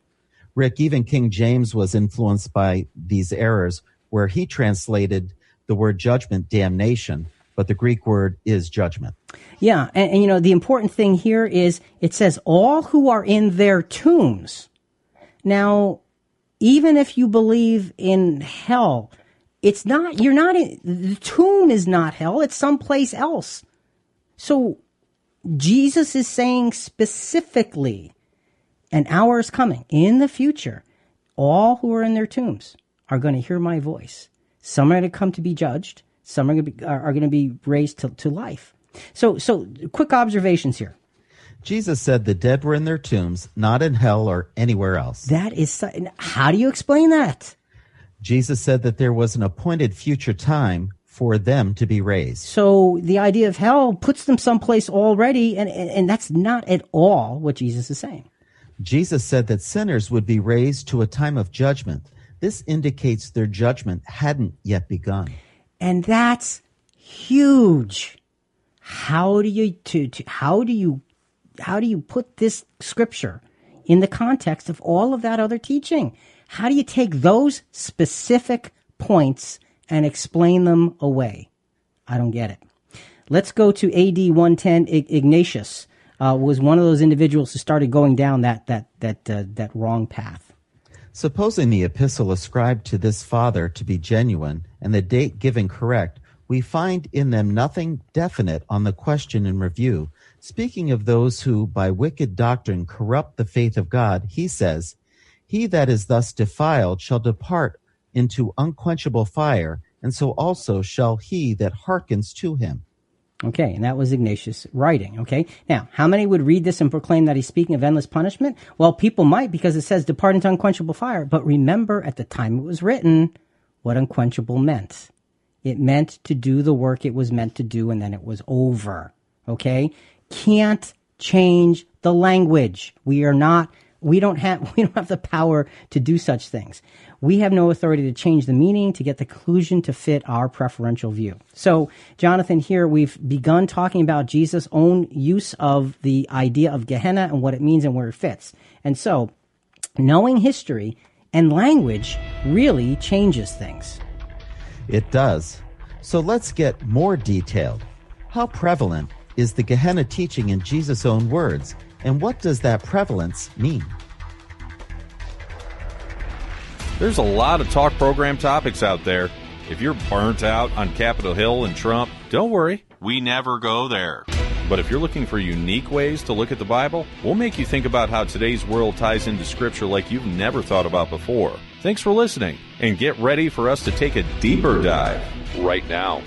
Rick, even King James was influenced by these errors, where he translated the word judgment damnation, but the Greek word is judgment. Yeah, and, and you know, the important thing here is it says all who are in their tombs. Now, even if you believe in hell, it's not, you're not in, the tomb is not hell, it's someplace else. So Jesus is saying specifically, an hour is coming in the future. All who are in their tombs are going to hear my voice. Some are going to come to be judged. Some are going to be, are, are going to be raised to, to life. So, so quick observations here. Jesus said the dead were in their tombs, not in hell or anywhere else. That is, how do you explain that? Jesus said that there was an appointed future time for them to be raised. So the idea of hell puts them someplace already, and, and that's not at all what Jesus is saying. Jesus said that sinners would be raised to a time of judgment. This indicates their judgment hadn't yet begun. And that's huge. How do you to, to how do you how do you put this scripture in the context of all of that other teaching? How do you take those specific points and explain them away? I don't get it. Let's go to AD 110. Ignatius uh, was one of those individuals who started going down that that that uh, that wrong path. Supposing the epistle ascribed to this father to be genuine and the date given correct, we find in them nothing definite on the question in review Speaking of those who by wicked doctrine corrupt the faith of God, he says, He that is thus defiled shall depart into unquenchable fire, and so also shall he that hearkens to him. Okay, and that was Ignatius writing. Okay, now how many would read this and proclaim that he's speaking of endless punishment? Well, people might because it says depart into unquenchable fire. But remember, at the time it was written, what unquenchable meant. It meant to do the work it was meant to do, and then it was over. Okay, can't change the language. We are not we don't have we don't have the power to do such things. We have no authority to change the meaning to get the conclusion to fit our preferential view. So, Jonathan, here we've begun talking about Jesus' own use of the idea of Gehenna and what it means and where it fits. And so, knowing history and language really changes things. It does. So let's get more detailed. How prevalent is the Gehenna teaching in Jesus' own words, and what does that prevalence mean? There's a lot of talk program topics out there. If you're burnt out on Capitol Hill and Trump, don't worry, we never go there. But if you're looking for unique ways to look at the Bible, we'll make you think about how today's world ties into Scripture like you've never thought about before. Thanks for listening, and get ready for us to take a deeper dive right now.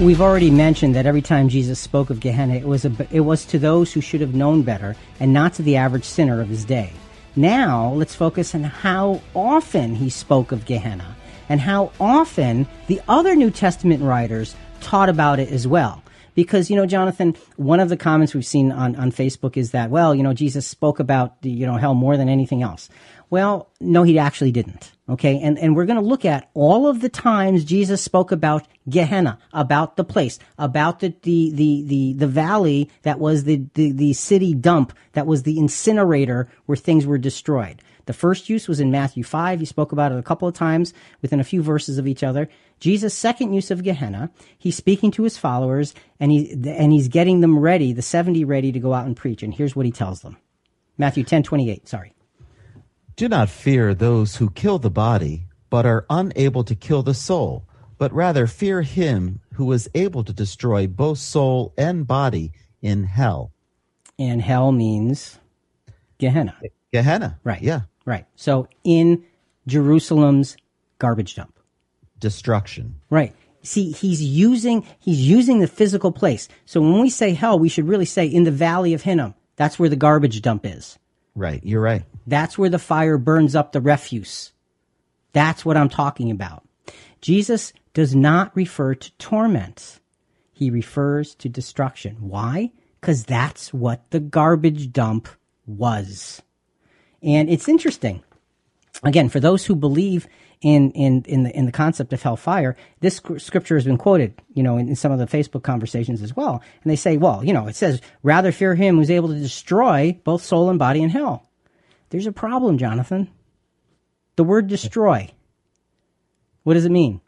We've already mentioned that every time Jesus spoke of Gehenna, it was, a, it was to those who should have known better and not to the average sinner of his day. Now, let's focus on how often he spoke of Gehenna and how often the other New Testament writers taught about it as well. Because, you know, Jonathan, one of the comments we've seen on, on Facebook is that, well, you know, Jesus spoke about, you know, hell more than anything else. Well, no, he actually didn't. Okay. And, and we're going to look at all of the times Jesus spoke about Gehenna, about the place, about the, the, the, the, the valley that was the, the, the city dump, that was the incinerator where things were destroyed. The first use was in Matthew 5. He spoke about it a couple of times within a few verses of each other. Jesus' second use of Gehenna, he's speaking to his followers and he, and he's getting them ready, the 70 ready to go out and preach. And here's what he tells them. Matthew 10, 28, sorry. Do not fear those who kill the body, but are unable to kill the soul, but rather fear him who is able to destroy both soul and body in hell. And hell means Gehenna. Gehenna. Right. Yeah. Right. So in Jerusalem's garbage dump. Destruction. Right. See, he's using he's using the physical place. So when we say hell, we should really say in the valley of Hinnom. That's where the garbage dump is. Right. You're right. That's where the fire burns up the refuse. That's what I'm talking about. Jesus does not refer to torment. He refers to destruction. Why? Because that's what the garbage dump was. And it's interesting. Again, for those who believe in, in, in the, in the concept of hellfire, this scripture has been quoted, you know, in, in some of the Facebook conversations as well. And they say, well, you know, it says, rather fear him who's able to destroy both soul and body in hell. There's a problem, Jonathan. The word destroy. What does it mean?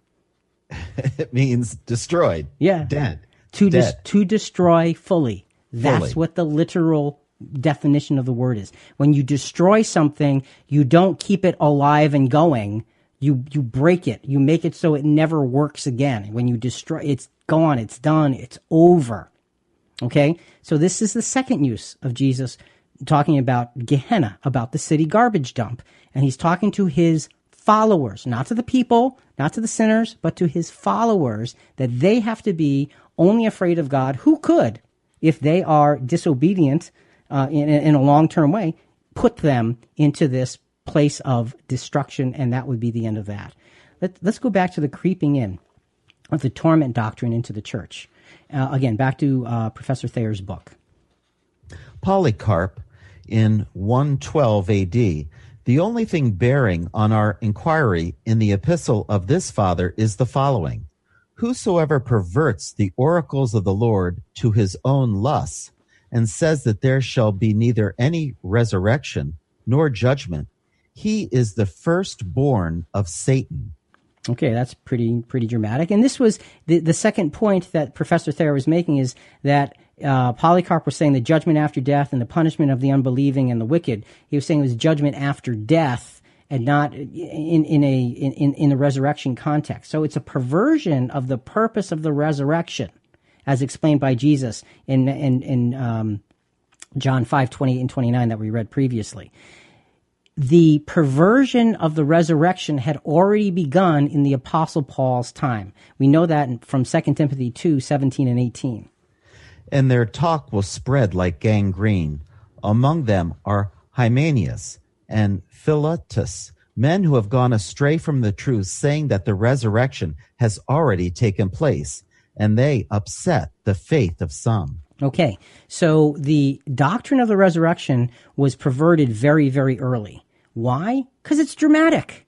it means destroyed. Yeah. Dead. To, Dead. Des- to destroy fully. That's Fully. what the literal definition of the word is. When you destroy something, you don't keep it alive and going. You, you break it. You make it so it never works again. When you destroy, it's gone. It's done. It's over. Okay. So this is the second use of Jesus talking about Gehenna, about the city garbage dump. And he's talking to his followers, not to the people, not to the sinners, but to his followers, that they have to be only afraid of God, who could, if they are disobedient uh, in, in a long term way, put them into this place of destruction, and that would be the end of that. Let, let's go back to the creeping in of the torment doctrine into the church. Uh, again, back to uh, Professor Thayer's book. Polycarp in 112 AD, the only thing bearing on our inquiry in the epistle of this father is the following Whosoever perverts the oracles of the Lord to his own lusts, and says that there shall be neither any resurrection nor judgment, he is the firstborn of Satan. Okay, that's pretty pretty dramatic. And this was the the second point that Professor Thayer was making is that uh, Polycarp was saying the judgment after death and the punishment of the unbelieving and the wicked. He was saying it was judgment after death and not in in a in in the resurrection context. So it's a perversion of the purpose of the resurrection, as explained by Jesus in in in um, John five twenty eight and twenty nine that we read previously. The perversion of the resurrection had already begun in the apostle paul's time. We know that from 2 timothy 2 17 and 18 And their talk will spread like gangrene. Among them are Hymenaeus and Philetus, men who have gone astray from the truth, saying that the resurrection has already taken place, and they upset the faith of some. okay. So the doctrine of the resurrection was perverted very very early. Why? Because it's dramatic.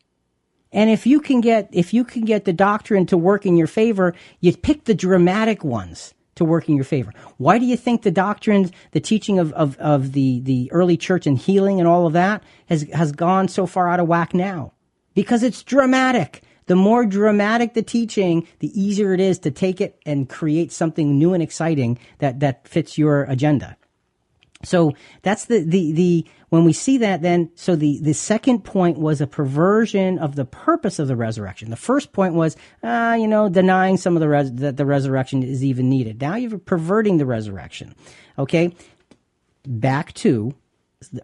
And if you can get if you can get the doctrine to work in your favor you pick the dramatic ones to work in your favor. Why do you think the doctrines the teaching of, of, of the, the early church and healing and all of that has has gone so far out of whack now? Because it's dramatic the more dramatic the teaching the easier it is to take it and create something new and exciting that that fits your agenda So that's the, the, the, when we see that then, so the, the second point was a perversion of the purpose of the resurrection. The first point was, uh, you know, denying some of the, res- that the resurrection is even needed. Now you're perverting the resurrection. Okay. Back to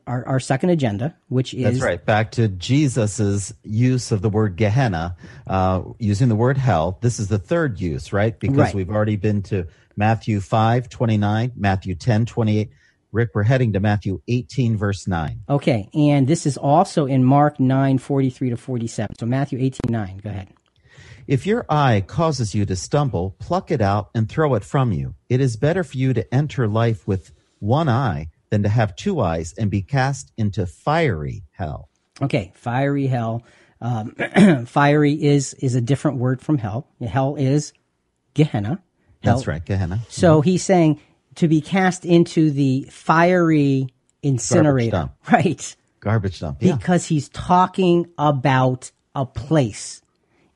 our, our second agenda, which is. That's right. Back to Jesus's use of the word Gehenna, uh, using the word hell. This is the third use, right? Because Right. we've already been to Matthew 5, 29, Matthew 10, 28. Rick, we're heading to Matthew 18, verse 9. Okay. And this is also in Mark 9, 43 to 47. So Matthew 18, 9. Go ahead. If your eye causes you to stumble, pluck it out and throw it from you. It is better for you to enter life with one eye than to have two eyes and be cast into fiery hell. Okay, fiery hell. Um, fiery is is a different word from hell. Hell is Gehenna. Hell. That's right, Gehenna. So he's saying to be cast into the fiery incinerator. dump. Right. Garbage dump. Yeah. Because he's talking about a place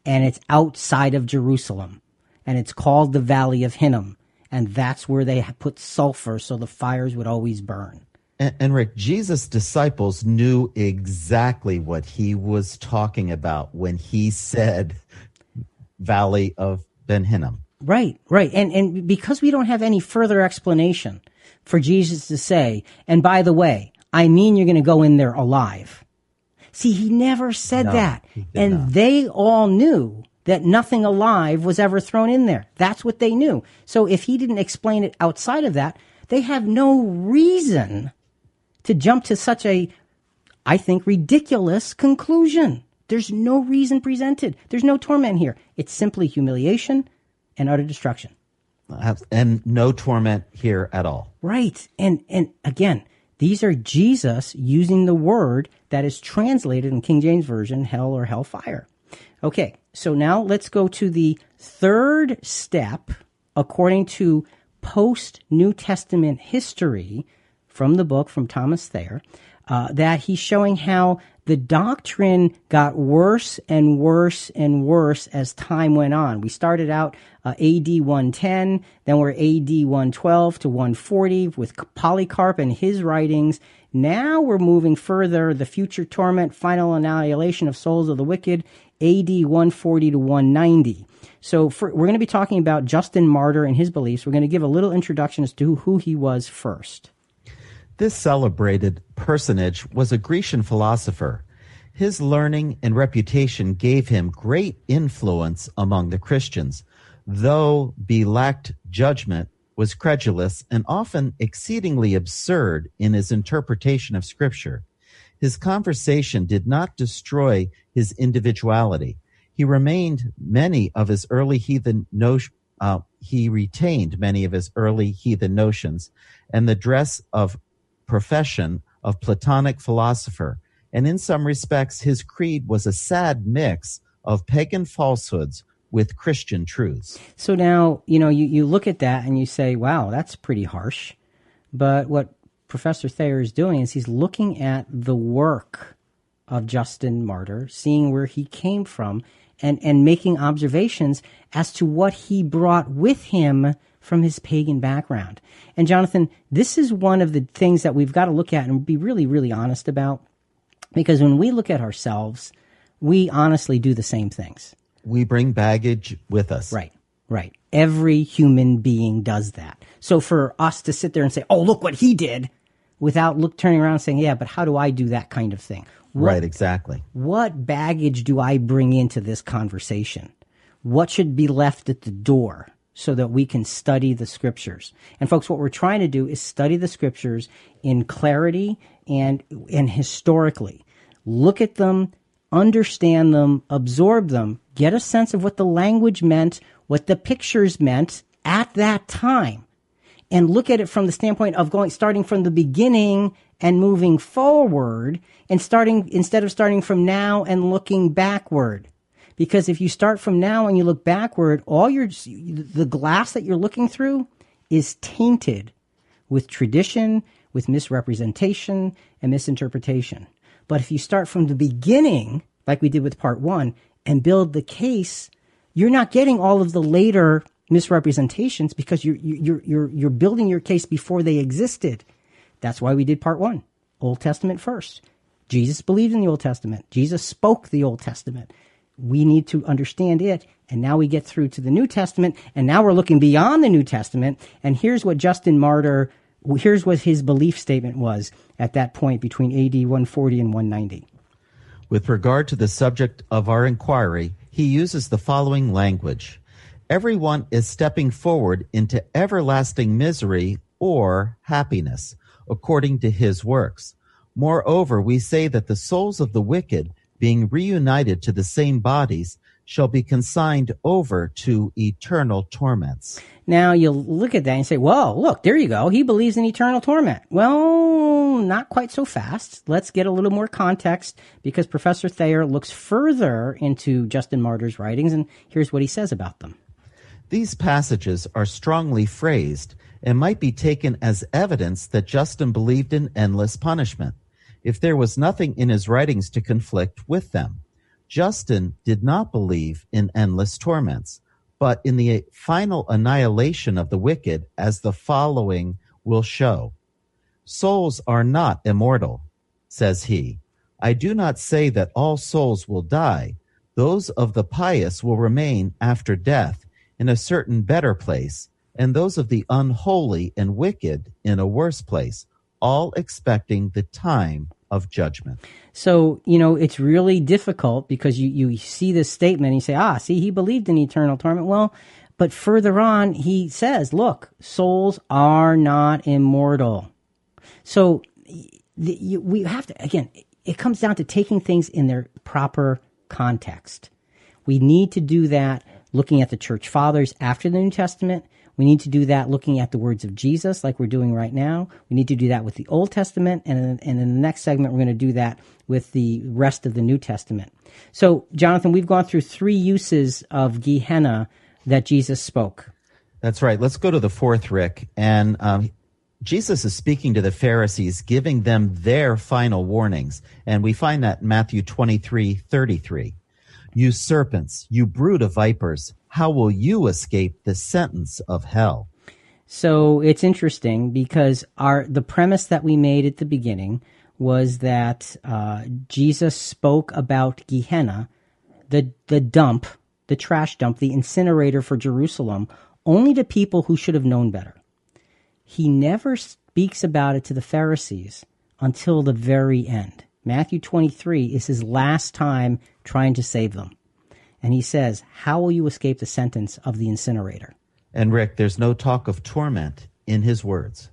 and it's outside of Jerusalem and it's called the Valley of Hinnom. And that's where they put sulfur so the fires would always burn. And, and Rick, Jesus' disciples knew exactly what he was talking about when he said Valley of Ben Hinnom. Right, right. And and because we don't have any further explanation for Jesus to say, and by the way, I mean you're going to go in there alive. See, he never said that. And not. they all knew that nothing alive was ever thrown in there. That's what they knew. So if he didn't explain it outside of that, they have no reason to jump to such a, I think, ridiculous conclusion. There's no reason presented. There's no torment here. It's simply humiliation and utter destruction. And no torment here at all. Right. And and again, these are Jesus using the word that is translated in King James Version, hell or hellfire. Okay, so now let's go to the third step according to post New Testament history from the book from Thomas Thayer, uh, that he's showing how the doctrine got worse and worse and worse as time went on. We started out uh, AD 110, then we're AD 112 to 140 with Polycarp and his writings. Now we're moving further, the future torment, final annihilation of souls of the wicked, AD 140 to 190. So for, we're going to be talking about Justin Martyr and his beliefs. We're going to give a little introduction as to who he was first. This celebrated personage was a Grecian philosopher. His learning and reputation gave him great influence among the Christians, though be lacked judgment, was credulous, and often exceedingly absurd in his interpretation of Scripture. His conversation did not destroy his individuality. He remained many of his early heathen notions. Uh, he retained many of his early heathen notions and the dress of profession of Platonic philosopher, and in some respects his creed was a sad mix of pagan falsehoods with Christian truths. So now, you know, you, you look at that and you say, wow, that's pretty harsh. But what Professor Thayer is doing is he's looking at the work of Justin Martyr, seeing where he came from, and, and making observations as to what he brought with him from his pagan background. And Jonathan, this is one of the things that we've got to look at and be really, really honest about. Because when we look at ourselves, we honestly do the same things. We bring baggage with us. Right, right. Every human being does that. So for us to sit there and say, "Oh, look what he did," without look turning around and saying, "Yeah, but how do I do that kind of thing?" What, Right, exactly. What baggage do I bring into this conversation? What should be left at the door so that we can study the scriptures? And folks, what we're trying to do is study the scriptures in clarity and and historically. Look at them, understand them, absorb them, get a sense of what the language meant, what the pictures meant at that time and look at it from the standpoint of going starting from the beginning and moving forward and starting instead of starting from now and looking backward. Because if you start from now and you look backward all your the glass that you're looking through is tainted with tradition with misrepresentation and misinterpretation but if you start from the beginning like we did with part 1 and build the case you're not getting all of the later misrepresentations because you're you're you're you're building your case before they existed. That's why we did part one, Old Testament first. Jesus believed in the Old Testament. Jesus spoke the Old Testament. We need to understand it. And now we get through to the New Testament. And now we're looking beyond the New Testament. And here's what Justin Martyr, here's what his belief statement was at that point between AD 140 and 190. With regard to the subject of our inquiry, he uses the following language Everyone is stepping forward into everlasting misery or happiness, according to his works. Moreover, we say that the souls of the wicked, being reunited to the same bodies, shall be consigned over to eternal torments. Now you look at that and say, whoa, look, there you go. He believes in eternal torment." Well, not quite so fast. Let's get a little more context because Professor Thayer looks further into Justin Martyr's writings, and here's what he says about them. These passages are strongly phrased and might be taken as evidence that Justin believed in endless punishment, if there was nothing in his writings to conflict with them. Justin did not believe in endless torments, but in the final annihilation of the wicked, as the following will show. Souls are not immortal, says he. I do not say that all souls will die. Those of the pious will remain after death in a certain better place, and those of the unholy and wicked in a worse place, all expecting the time of judgment. So, you know, it's really difficult because you, you see this statement and you say, ah, see, he believed in eternal torment. Well, but further on, he says, look, souls are not immortal. So the, you, we have to, again, it comes down to taking things in their proper context. We need to do that looking at the church fathers after the New Testament we need to do that looking at the words of Jesus, like we're doing right now. We need to do that with the Old Testament. And in, and in the next segment, we're going to do that with the rest of the New Testament. So, Jonathan, we've gone through three uses of Gehenna that Jesus spoke. That's right. Let's go to the fourth, Rick. And um, Jesus is speaking to the Pharisees, giving them their final warnings. And we find that in Matthew 23 33. You serpents, you brood of vipers how will you escape the sentence of hell? So it's interesting because our the premise that we made at the beginning was that uh, Jesus spoke about Gehenna, the the dump, the trash dump, the incinerator for Jerusalem, only to people who should have known better. He never speaks about it to the Pharisees until the very end. Matthew 23 is his last time trying to save them and he says, How will you escape the sentence of the incinerator? And Rick, there's no talk of torment in his words.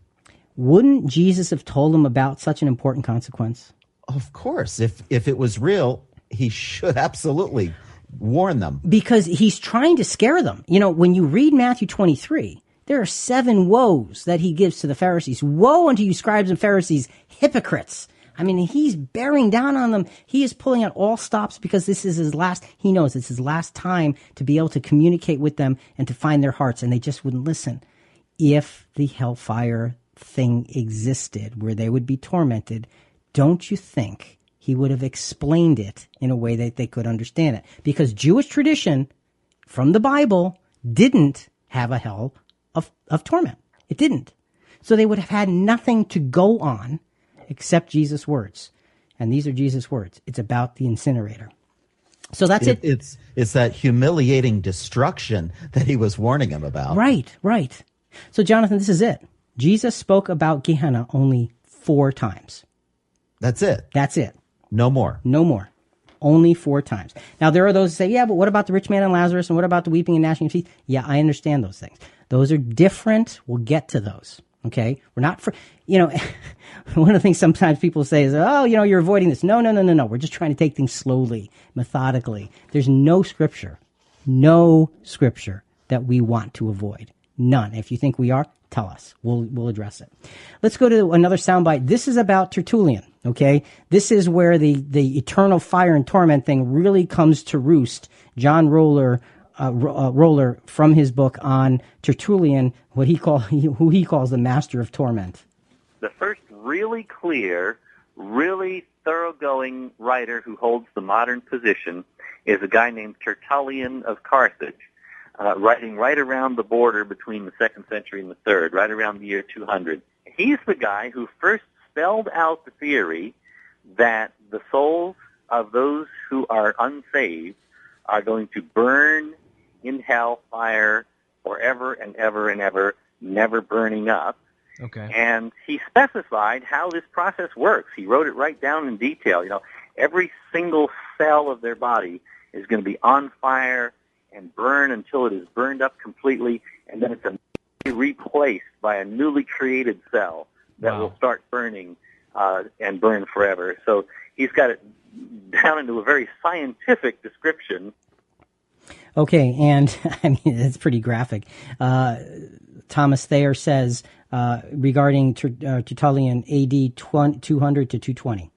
Wouldn't Jesus have told them about such an important consequence? Of course. If if it was real, he should absolutely warn them. Because he's trying to scare them. You know, when you read Matthew 23, there are seven woes that he gives to the Pharisees. Woe unto you, scribes and Pharisees, hypocrites! I mean, he's bearing down on them. He is pulling out all stops because this is his last, he knows it's his last time to be able to communicate with them and to find their hearts, and they just wouldn't listen. If the hellfire thing existed where they would be tormented, don't you think he would have explained it in a way that they could understand it? Because Jewish tradition from the Bible didn't have a hell of, of torment. It didn't. So they would have had nothing to go on accept Jesus' words. And these are Jesus' words. It's about the incinerator. So that's it, it. It's it's that humiliating destruction that he was warning him about. Right, right. So Jonathan, this is it. Jesus spoke about Gehenna only four times. That's it. That's it. No more. No more. Only four times. Now there are those who say, yeah, but what about the rich man and Lazarus and what about the weeping and gnashing of teeth? Yeah, I understand those things. Those are different. We'll get to those. Okay, we're not for you know. one of the things sometimes people say is, "Oh, you know, you're avoiding this." No, no, no, no, no. We're just trying to take things slowly, methodically. There's no scripture, no scripture that we want to avoid. None. If you think we are, tell us. We'll we'll address it. Let's go to another soundbite. This is about Tertullian. Okay, this is where the the eternal fire and torment thing really comes to roost. John Roller uh, uh, Roller from his book on Tertullian, what he call who he calls the master of torment. The first really clear, really thoroughgoing writer who holds the modern position is a guy named Tertullian of Carthage, uh, writing right around the border between the second century and the third, right around the year 200. he's the guy who first spelled out the theory that the souls of those who are unsaved are going to burn in hell fire forever and ever and ever, never burning up. Okay. And he specified how this process works. He wrote it right down in detail. You know, every single cell of their body is going to be on fire and burn until it is burned up completely, and then it's replaced by a newly created cell that Wow. will start burning uh, and burn forever. So he's got it down into a very scientific description. Okay, and I mean it's pretty graphic. Uh, Thomas Thayer says uh, regarding Ter- uh, Tertullian AD 20, 200 to 220.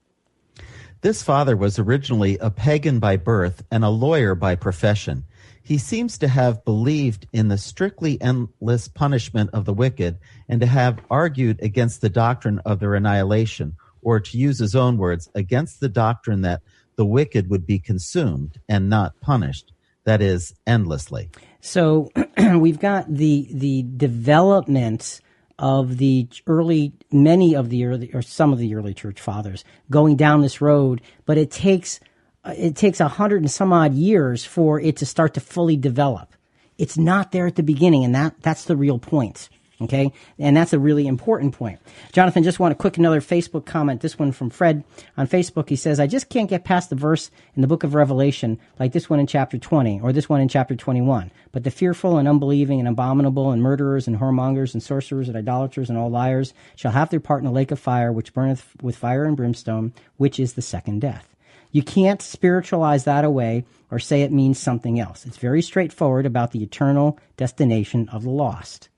This father was originally a pagan by birth and a lawyer by profession. He seems to have believed in the strictly endless punishment of the wicked and to have argued against the doctrine of their annihilation, or to use his own words, against the doctrine that the wicked would be consumed and not punished, that is, endlessly. So we've got the the development of the early many of the early or some of the early church fathers going down this road, but it takes uh, it takes a hundred and some odd years for it to start to fully develop. It's not there at the beginning, and that that's the real point. Okay, and that's a really important point. Jonathan, just want to quick another Facebook comment. This one from Fred on Facebook. He says, "I just can't get past the verse in the book of Revelation, like this one in chapter 20 or this one in chapter 21. But the fearful and unbelieving and abominable and murderers and whoremongers and sorcerers and idolaters and all liars shall have their part in the lake of fire, which burneth with fire and brimstone, which is the second death." You can't spiritualize that away or say it means something else. It's very straightforward about the eternal destination of the lost.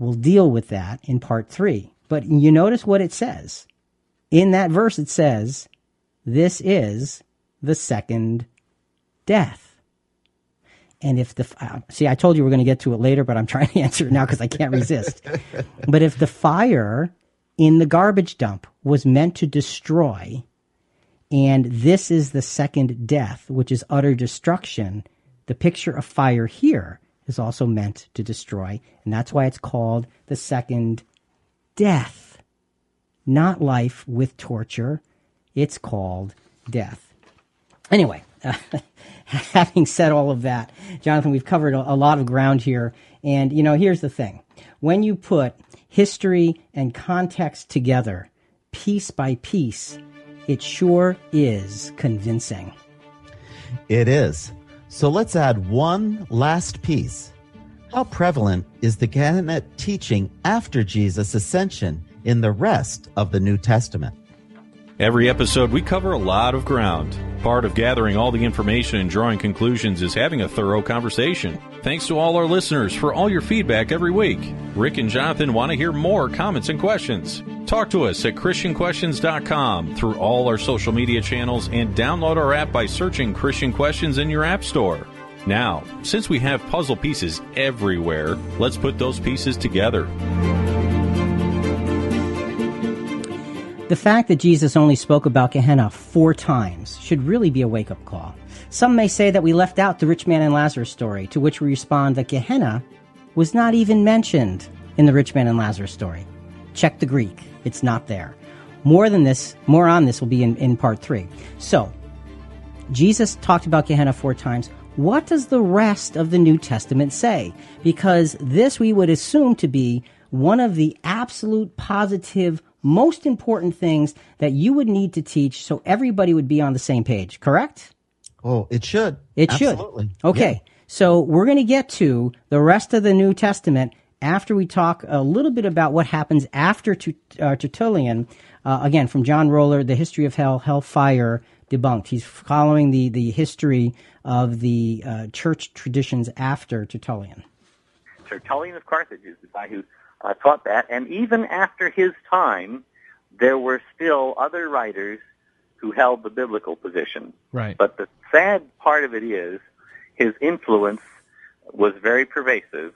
We'll deal with that in part three. But you notice what it says. In that verse, it says, This is the second death. And if the, uh, see, I told you we're going to get to it later, but I'm trying to answer it now because I can't resist. but if the fire in the garbage dump was meant to destroy, and this is the second death, which is utter destruction, the picture of fire here is also meant to destroy. And that's why it's called the second death. Not life with torture. It's called death. Anyway, uh, having said all of that, Jonathan, we've covered a, a lot of ground here. And, you know, here's the thing when you put history and context together, piece by piece, it sure is convincing. It is. So let's add one last piece. How prevalent is the Gehenna teaching after Jesus' ascension in the rest of the New Testament? Every episode, we cover a lot of ground. Part of gathering all the information and drawing conclusions is having a thorough conversation. Thanks to all our listeners for all your feedback every week. Rick and Jonathan want to hear more comments and questions. Talk to us at ChristianQuestions.com through all our social media channels and download our app by searching Christian Questions in your App Store. Now, since we have puzzle pieces everywhere, let's put those pieces together. The fact that Jesus only spoke about Gehenna four times should really be a wake up call. Some may say that we left out the rich man and Lazarus story, to which we respond that Gehenna was not even mentioned in the rich man and Lazarus story. Check the Greek, it's not there. More than this, more on this will be in, in part three. So, Jesus talked about Gehenna four times. What does the rest of the New Testament say? Because this we would assume to be one of the absolute positive, most important things that you would need to teach so everybody would be on the same page, correct? Oh, it should. It Absolutely. should. Okay. So we're going to get to the rest of the New Testament after we talk a little bit about what happens after Tut- uh, Tertullian. Uh, again, from John Roller, The History of Hell, Hellfire Debunked. He's following the, the history of the uh, church traditions after Tertullian. Tertullian of Carthage is the guy who uh, taught that, and even after his time, there were still other writers who held the biblical position. Right. But the sad part of it is his influence was very pervasive,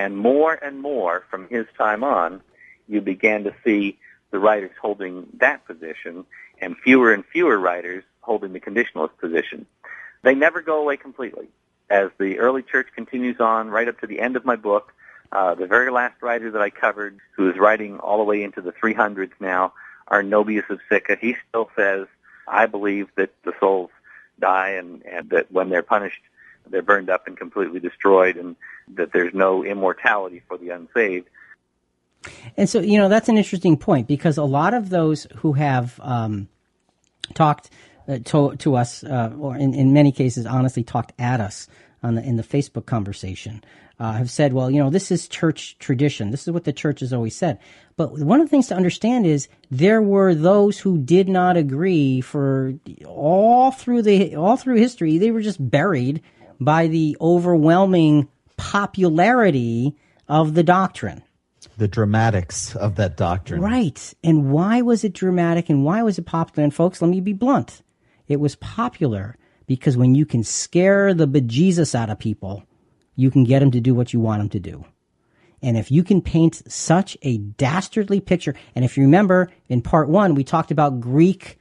and more and more from his time on, you began to see the writers holding that position, and fewer and fewer writers holding the conditionalist position. They never go away completely. As the early church continues on, right up to the end of my book, Uh, the very last writer that I covered, who is writing all the way into the 300s now, Arnobius of Sicca, he still says, I believe that the souls die and, and that when they're punished, they're burned up and completely destroyed and that there's no immortality for the unsaved. And so, you know, that's an interesting point because a lot of those who have um, talked uh, to, to us, uh, or in, in many cases, honestly, talked at us on the, in the Facebook conversation, uh, have said, well, you know, this is church tradition. This is what the church has always said. But one of the things to understand is there were those who did not agree for all through the all through history. They were just buried by the overwhelming popularity of the doctrine. The dramatics of that doctrine. Right. And why was it dramatic and why was it popular? And folks, let me be blunt. It was popular because when you can scare the bejesus out of people, you can get them to do what you want them to do. And if you can paint such a dastardly picture, and if you remember in part one, we talked about Greek,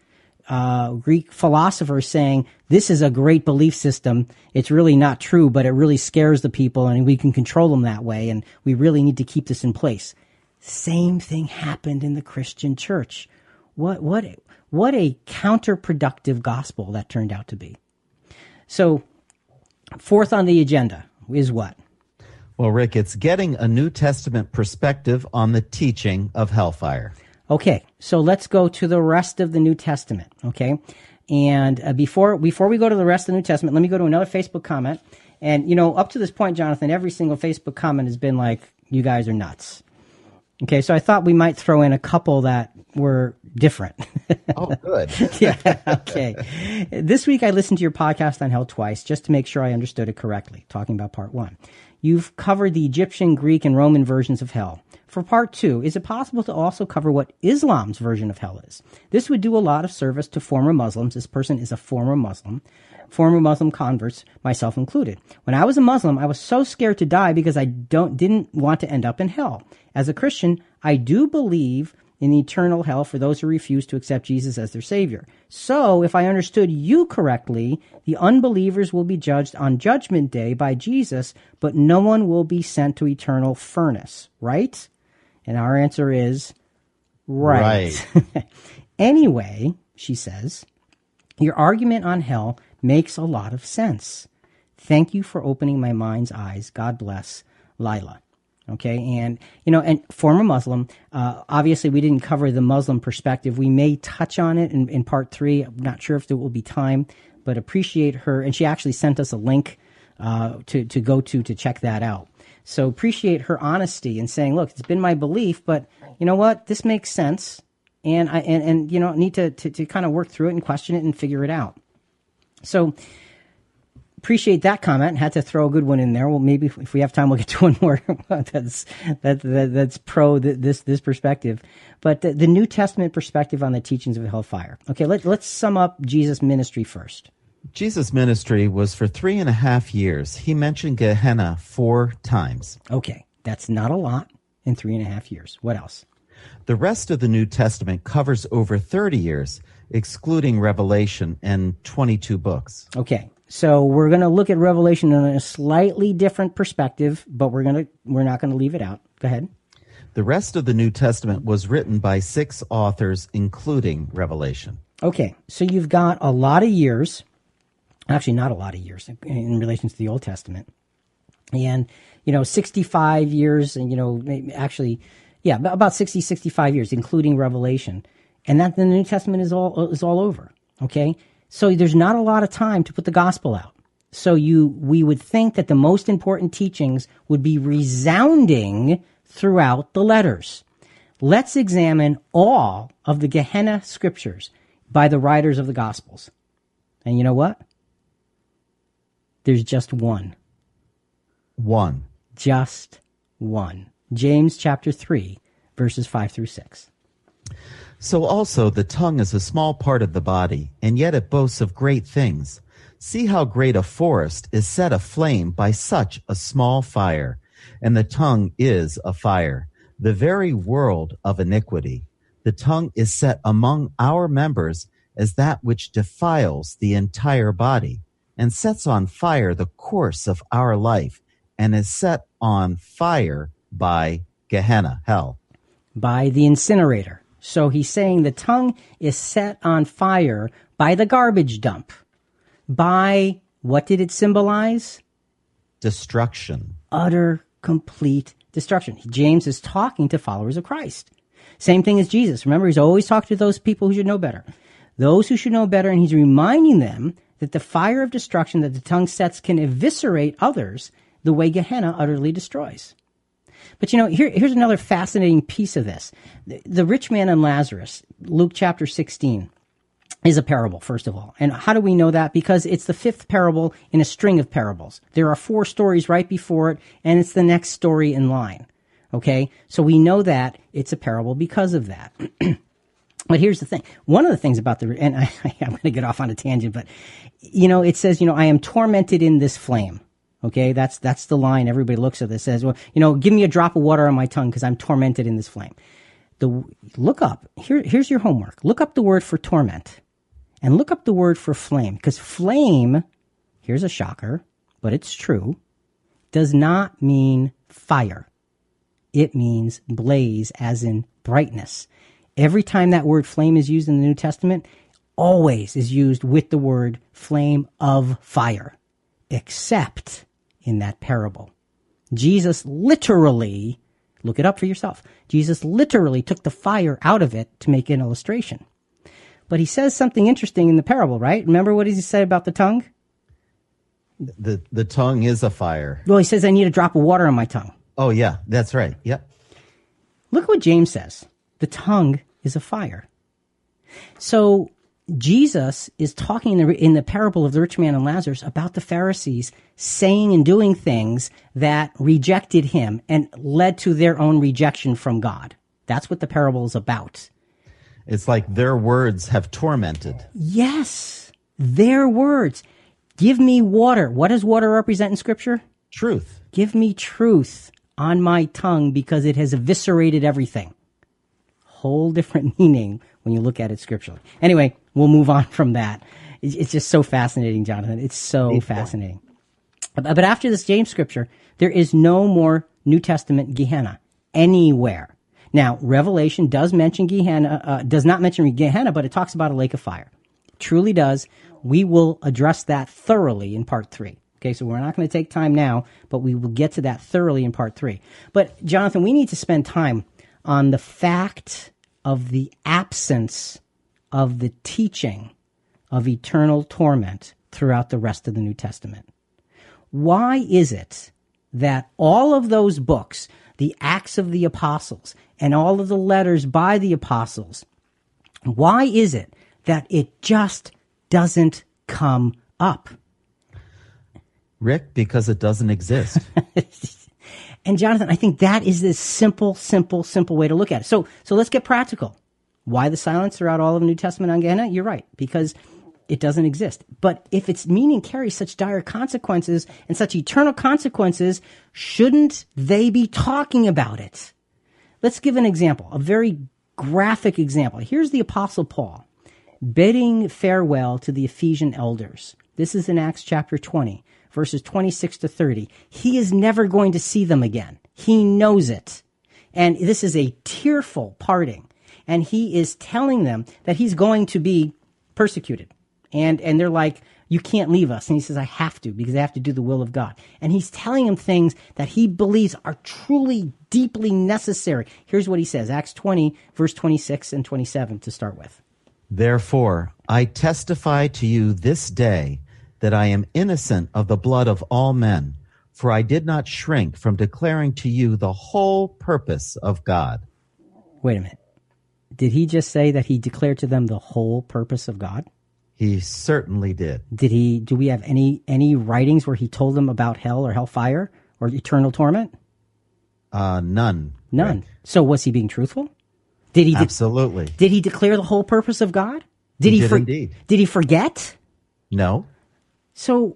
uh, Greek philosophers saying this is a great belief system. It's really not true, but it really scares the people and we can control them that way. And we really need to keep this in place. Same thing happened in the Christian church. What, what, what a counterproductive gospel that turned out to be. So, fourth on the agenda is what? Well, Rick, it's getting a New Testament perspective on the teaching of hellfire. Okay, so let's go to the rest of the New Testament. Okay, and uh, before before we go to the rest of the New Testament, let me go to another Facebook comment. And you know, up to this point, Jonathan, every single Facebook comment has been like, "You guys are nuts." Okay, so I thought we might throw in a couple that were different. oh, good. yeah, okay. This week I listened to your podcast on hell twice just to make sure I understood it correctly, talking about part one. You've covered the Egyptian, Greek, and Roman versions of hell. For part two, is it possible to also cover what Islam's version of hell is? This would do a lot of service to former Muslims. This person is a former Muslim. Former Muslim converts, myself included. When I was a Muslim, I was so scared to die because I don't, didn't want to end up in hell. As a Christian, I do believe in eternal hell for those who refuse to accept Jesus as their Savior. So, if I understood you correctly, the unbelievers will be judged on Judgment Day by Jesus, but no one will be sent to eternal furnace, right? And our answer is right. right. anyway, she says, your argument on hell makes a lot of sense. Thank you for opening my mind's eyes. God bless, Lila. Okay, and you know, and former Muslim. Uh, obviously, we didn't cover the Muslim perspective. We may touch on it in, in part three. I'm not sure if there will be time, but appreciate her. And she actually sent us a link uh, to to go to to check that out. So appreciate her honesty and saying, "Look, it's been my belief, but you know what? This makes sense, and I and, and you know need to, to to kind of work through it and question it and figure it out." So appreciate that comment. Had to throw a good one in there. Well, maybe if we have time, we'll get to one more. that's that, that, that's pro this this perspective, but the, the, New Testament perspective on the teachings of hellfire. Okay, let, let's sum up Jesus' ministry first. Jesus' ministry was for three and a half years. He mentioned Gehenna four times. Okay, that's not a lot in three and a half years. What else? The rest of the New Testament covers over 30 years, excluding Revelation and 22 books. Okay, so we're going to look at Revelation in a slightly different perspective, but we're going to we're not going to leave it out. Go ahead. The rest of the New Testament was written by six authors, including Revelation. Okay, so you've got a lot of years, actually not a lot of years in relation to the Old Testament, and you know, 65 years, and you know, actually, yeah, about 60, 65 years, including Revelation, and that the New Testament is all is all over. Okay, so there's not a lot of time to put the gospel out. So you, we would think that the most important teachings would be resounding throughout the letters. Let's examine all of the Gehenna scriptures by the writers of the gospels. And you know what? There's just one. One. Just one. James chapter 3, verses 5 through 6. So also the tongue is a small part of the body, and yet it boasts of great things. See how great a forest is set aflame by such a small fire. And the tongue is a fire, the very world of iniquity. The tongue is set among our members as that which defiles the entire body, and sets on fire the course of our life, and is set on fire by Gehenna, hell. by the incinerator. So he's saying the tongue is set on fire by the garbage dump. By what did it symbolize? Destruction. Utter, complete destruction. James is talking to followers of Christ. Same thing as Jesus. Remember, he's always talking to those people who should know better. Those who should know better, and he's reminding them that the fire of destruction that the tongue sets can eviscerate others the way Gehenna utterly destroys. But you know, here, here's another fascinating piece of this. The, the rich man and Lazarus, Luke chapter 16, is a parable, first of all. And how do we know that? Because it's the fifth parable in a string of parables. There are four stories right before it, and it's the next story in line. Okay? So we know that it's a parable because of that. But here's the thing. One of the things about the, and I, I'm going to get off on a tangent, but, you know, it says, you know, I am tormented in this flame. Okay. That's, that's the line everybody looks at this says, well, you know, give me a drop of water on my tongue because I'm tormented in this flame. The, look up, here, here's your homework. Look up the word for torment and look up the word for flame because flame, here's a shocker, but it's true, does not mean fire. It means blaze as in brightness. Every time that word flame is used in the New Testament, always is used with the word flame of fire, except in that parable. Jesus literally, look it up for yourself, Jesus literally took the fire out of it to make an illustration. But he says something interesting in the parable, right? Remember what he say about the tongue? The the tongue is a fire. Well, he says, I need a drop of water on my tongue. Oh yeah, that's right. Yep. Look what James says. The tongue is a fire. So Jesus is talking in the, in the parable of the rich man and Lazarus about the Pharisees saying and doing things that rejected him and led to their own rejection from God. That's what the parable is about. It's like their words have tormented. Yes, their words. Give me water. What does water represent in Scripture? Truth. Give me truth on my tongue because it has eviscerated everything. Whole different meaning when you look at it scripturally. Anyway, we'll move on from that. It's, it's just so fascinating, Jonathan. It's so fascinating. But but after this James scripture, there is no more New Testament Gehenna anywhere. Now, Revelation does mention Gehenna, uh, does not mention Gehenna, but it talks about a lake of fire. It truly does. We will address that thoroughly in part three. Okay, so we're not going to take time now, but we will get to that thoroughly in part three. But, Jonathan, we need to spend time on the fact of the absence of the teaching of eternal torment throughout the rest of the New Testament. Why is it that all of those books, the Acts of the Apostles, and all of the letters by the apostles, why is it that it just doesn't come up? Rick, because it doesn't exist. And Jonathan, I think that is this simple, simple, simple way to look at it. So, so let's get practical. Why the silence throughout all of the New Testament on Gehenna? You're right, because it doesn't exist. But if its meaning carries such dire consequences and such eternal consequences, shouldn't they be talking about it? Let's give an example, a very graphic example. Here's the Apostle Paul bidding farewell to the Ephesian elders. This is in Acts chapter 20, verses 26 to 30. He is never going to see them again. He knows it. And this is a tearful parting. And he is telling them that he's going to be persecuted. And, and they're like, you can't leave us. And he says, I have to because I have to do the will of God. And he's telling them things that he believes are truly, deeply necessary. Here's what he says Acts 20, verse 26 and 27 to start with. Therefore, I testify to you this day that I am innocent of the blood of all men, for I did not shrink from declaring to you the whole purpose of God. Wait a minute. Did he just say that he declared to them the whole purpose of God? He certainly did. Did he do we have any any writings where he told them about hell or hellfire or eternal torment? Uh, none. None. Rick. So was he being truthful? Did he de- Absolutely. did he declare the whole purpose of God? Did He he, did indeed. did he forget? No. So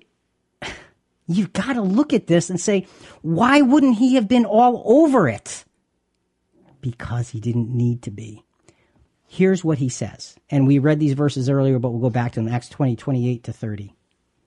you've got to look at this and say, why wouldn't he have been all over it? Because he didn't need to be. Here's what he says. And we read these verses earlier, but we'll go back to them, Acts 20, 28 to 30.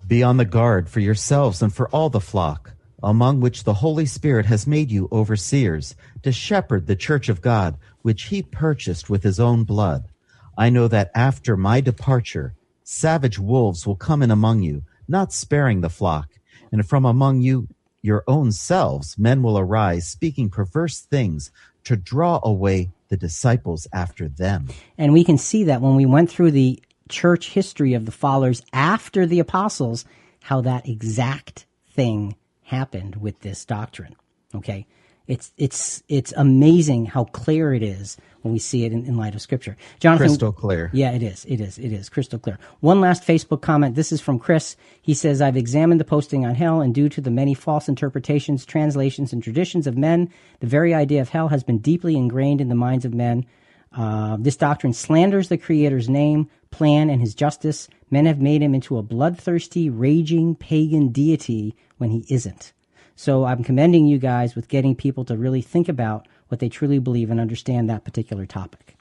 Be on the guard for yourselves and for all the flock, among which the Holy Spirit has made you overseers, to shepherd the church of God, which he purchased with his own blood. I know that after my departure, savage wolves will come in among you, not sparing the flock. And from among you, your own selves, men will arise, speaking perverse things to draw away the disciples after them. And we can see that when we went through the church history of the followers after the apostles, how that exact thing happened with this doctrine. Okay. It's, it's, it's amazing how clear it is when we see it in, in light of scripture. Jonathan. Crystal clear. Yeah, it is. It is. It is crystal clear. One last Facebook comment. This is from Chris. He says, I've examined the posting on hell and due to the many false interpretations, translations, and traditions of men, the very idea of hell has been deeply ingrained in the minds of men. Uh, this doctrine slanders the Creator's name, plan, and his justice. Men have made him into a bloodthirsty, raging pagan deity when he isn't. So I'm commending you guys with getting people to really think about what they truly believe and understand that particular topic.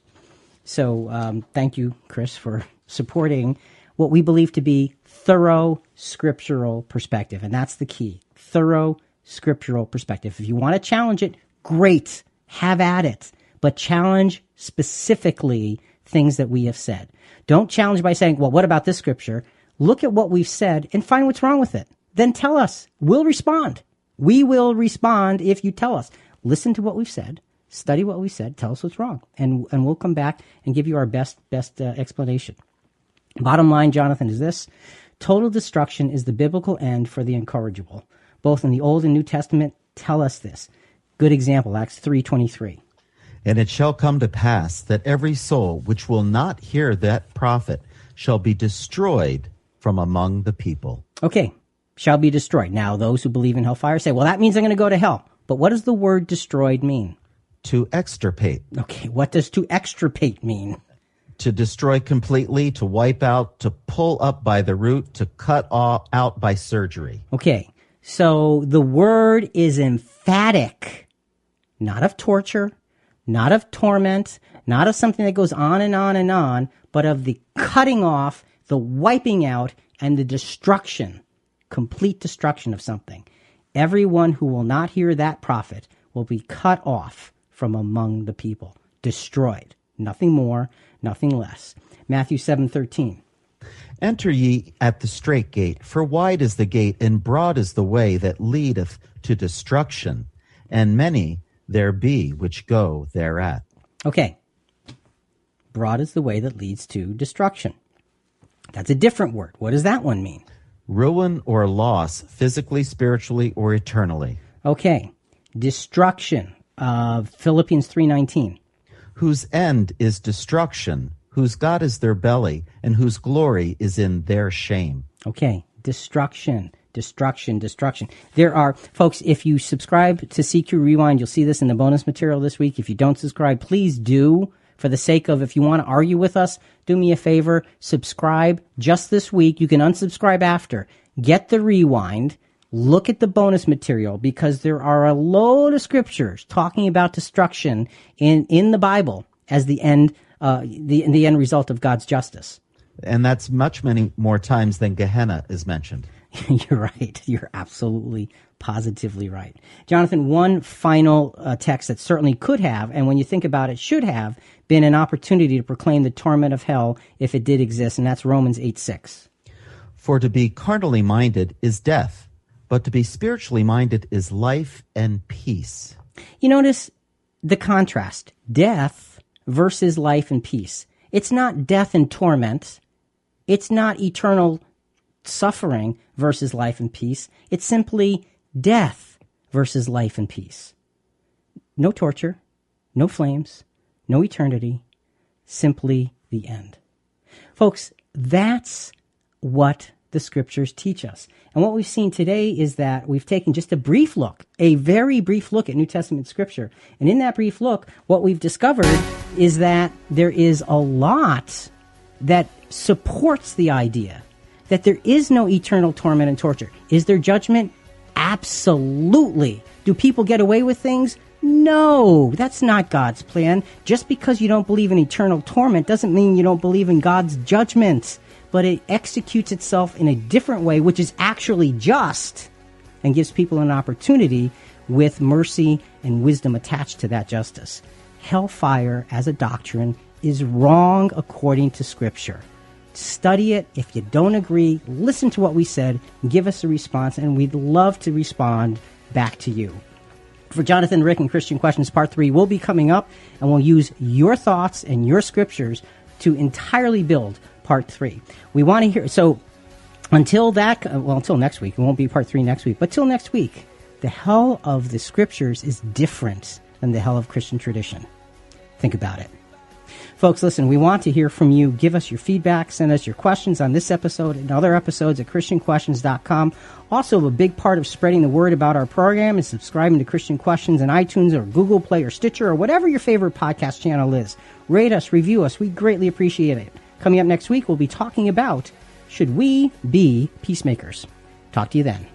So um, thank you, Chris, for supporting what we believe to be thorough scriptural perspective. And that's the key thorough scriptural perspective. If you want to challenge it, great, have at it. But challenge specifically things that we have said. Don't challenge by saying, well, what about this scripture? Look at what we've said and find what's wrong with it. Then tell us. We'll respond. We will respond if you tell us listen to what we've said, study what we said, tell us what's wrong, and and we'll come back and give you our best best uh, explanation. Bottom line, Jonathan, is this: total destruction is the biblical end for the incorrigible. Both in the Old and New Testament tell us this. Good example, Acts three twenty three. And it shall come to pass that every soul which will not hear that prophet shall be destroyed from among the people. Okay, shall be destroyed. Now, those who believe in hellfire say, well, that means I'm going to go to hell. But what does the word destroyed mean? To extirpate. Okay, what does to extirpate mean? To destroy completely, to wipe out, to pull up by the root, to cut off, out by surgery. Okay, so the word is emphatic, not of torture, not of torment, not of something that goes on and on and on, but of the cutting off, the wiping out, and the destruction, complete destruction of something. Everyone who will not hear that prophet will be cut off from among the people, destroyed. Nothing more, nothing less. Matthew 7:13. Enter ye at the strait gate, for wide is the gate and broad is the way that leadeth to destruction, and many there be which go thereat. Okay. Broad is the way that leads to destruction. That's a different word. What does that one mean? Ruin or loss, physically, spiritually, or eternally. Okay. Destruction. of Philippians 3.19. Whose end is destruction, whose God is their belly, and whose glory is in their shame. Okay. Destruction. Destruction, destruction. There are, folks, if you subscribe to CQ Rewind, you'll see this in the bonus material this week. If you don't subscribe, please do for the sake of if you want to argue with us, do me a favor, subscribe just this week. You can unsubscribe after. Get the rewind. Look at the bonus material because there are a load of scriptures talking about destruction in, in the Bible as the end, uh, the, the end result of God's justice. And that's much many more times than Gehenna is mentioned. You're right. You're absolutely positively right. Jonathan, one final uh, text that certainly could have, and when you think about it, should have been an opportunity to proclaim the torment of hell if it did exist, and that's Romans 8 6. For to be carnally minded is death, but to be spiritually minded is life and peace. You notice the contrast death versus life and peace. It's not death and torment, it's not eternal suffering versus life and peace. It's simply death versus life and peace. No torture, no flames, no eternity, simply the end. Folks, that's what the scriptures teach us. And what we've seen today is that we've taken just a brief look, a very brief look at New Testament scripture. And in that brief look, what we've discovered is that there is a lot that supports the idea that there is no eternal torment and torture. Is there judgment? Absolutely. Do people get away with things? No, that's not God's plan. Just because you don't believe in eternal torment doesn't mean you don't believe in God's judgment, but it executes itself in a different way, which is actually just and gives people an opportunity with mercy and wisdom attached to that justice. Hellfire as a doctrine is wrong according to Scripture. Study it. If you don't agree, listen to what we said, give us a response, and we'd love to respond back to you. For Jonathan, Rick, and Christian Questions, Part 3 will be coming up, and we'll use your thoughts and your scriptures to entirely build Part 3. We want to hear, so until that, uh, well, until next week, it won't be Part 3 next week, but till next week, the hell of the scriptures is different than the hell of Christian tradition. Think about it. Folks, listen, we want to hear from you. Give us your feedback. Send us your questions on this episode and other episodes at ChristianQuestions.com. Also, a big part of spreading the word about our program is subscribing to Christian Questions in iTunes or Google Play or Stitcher or whatever your favorite podcast channel is. Rate us, review us. We greatly appreciate it. Coming up next week, we'll be talking about should we be peacemakers? Talk to you then.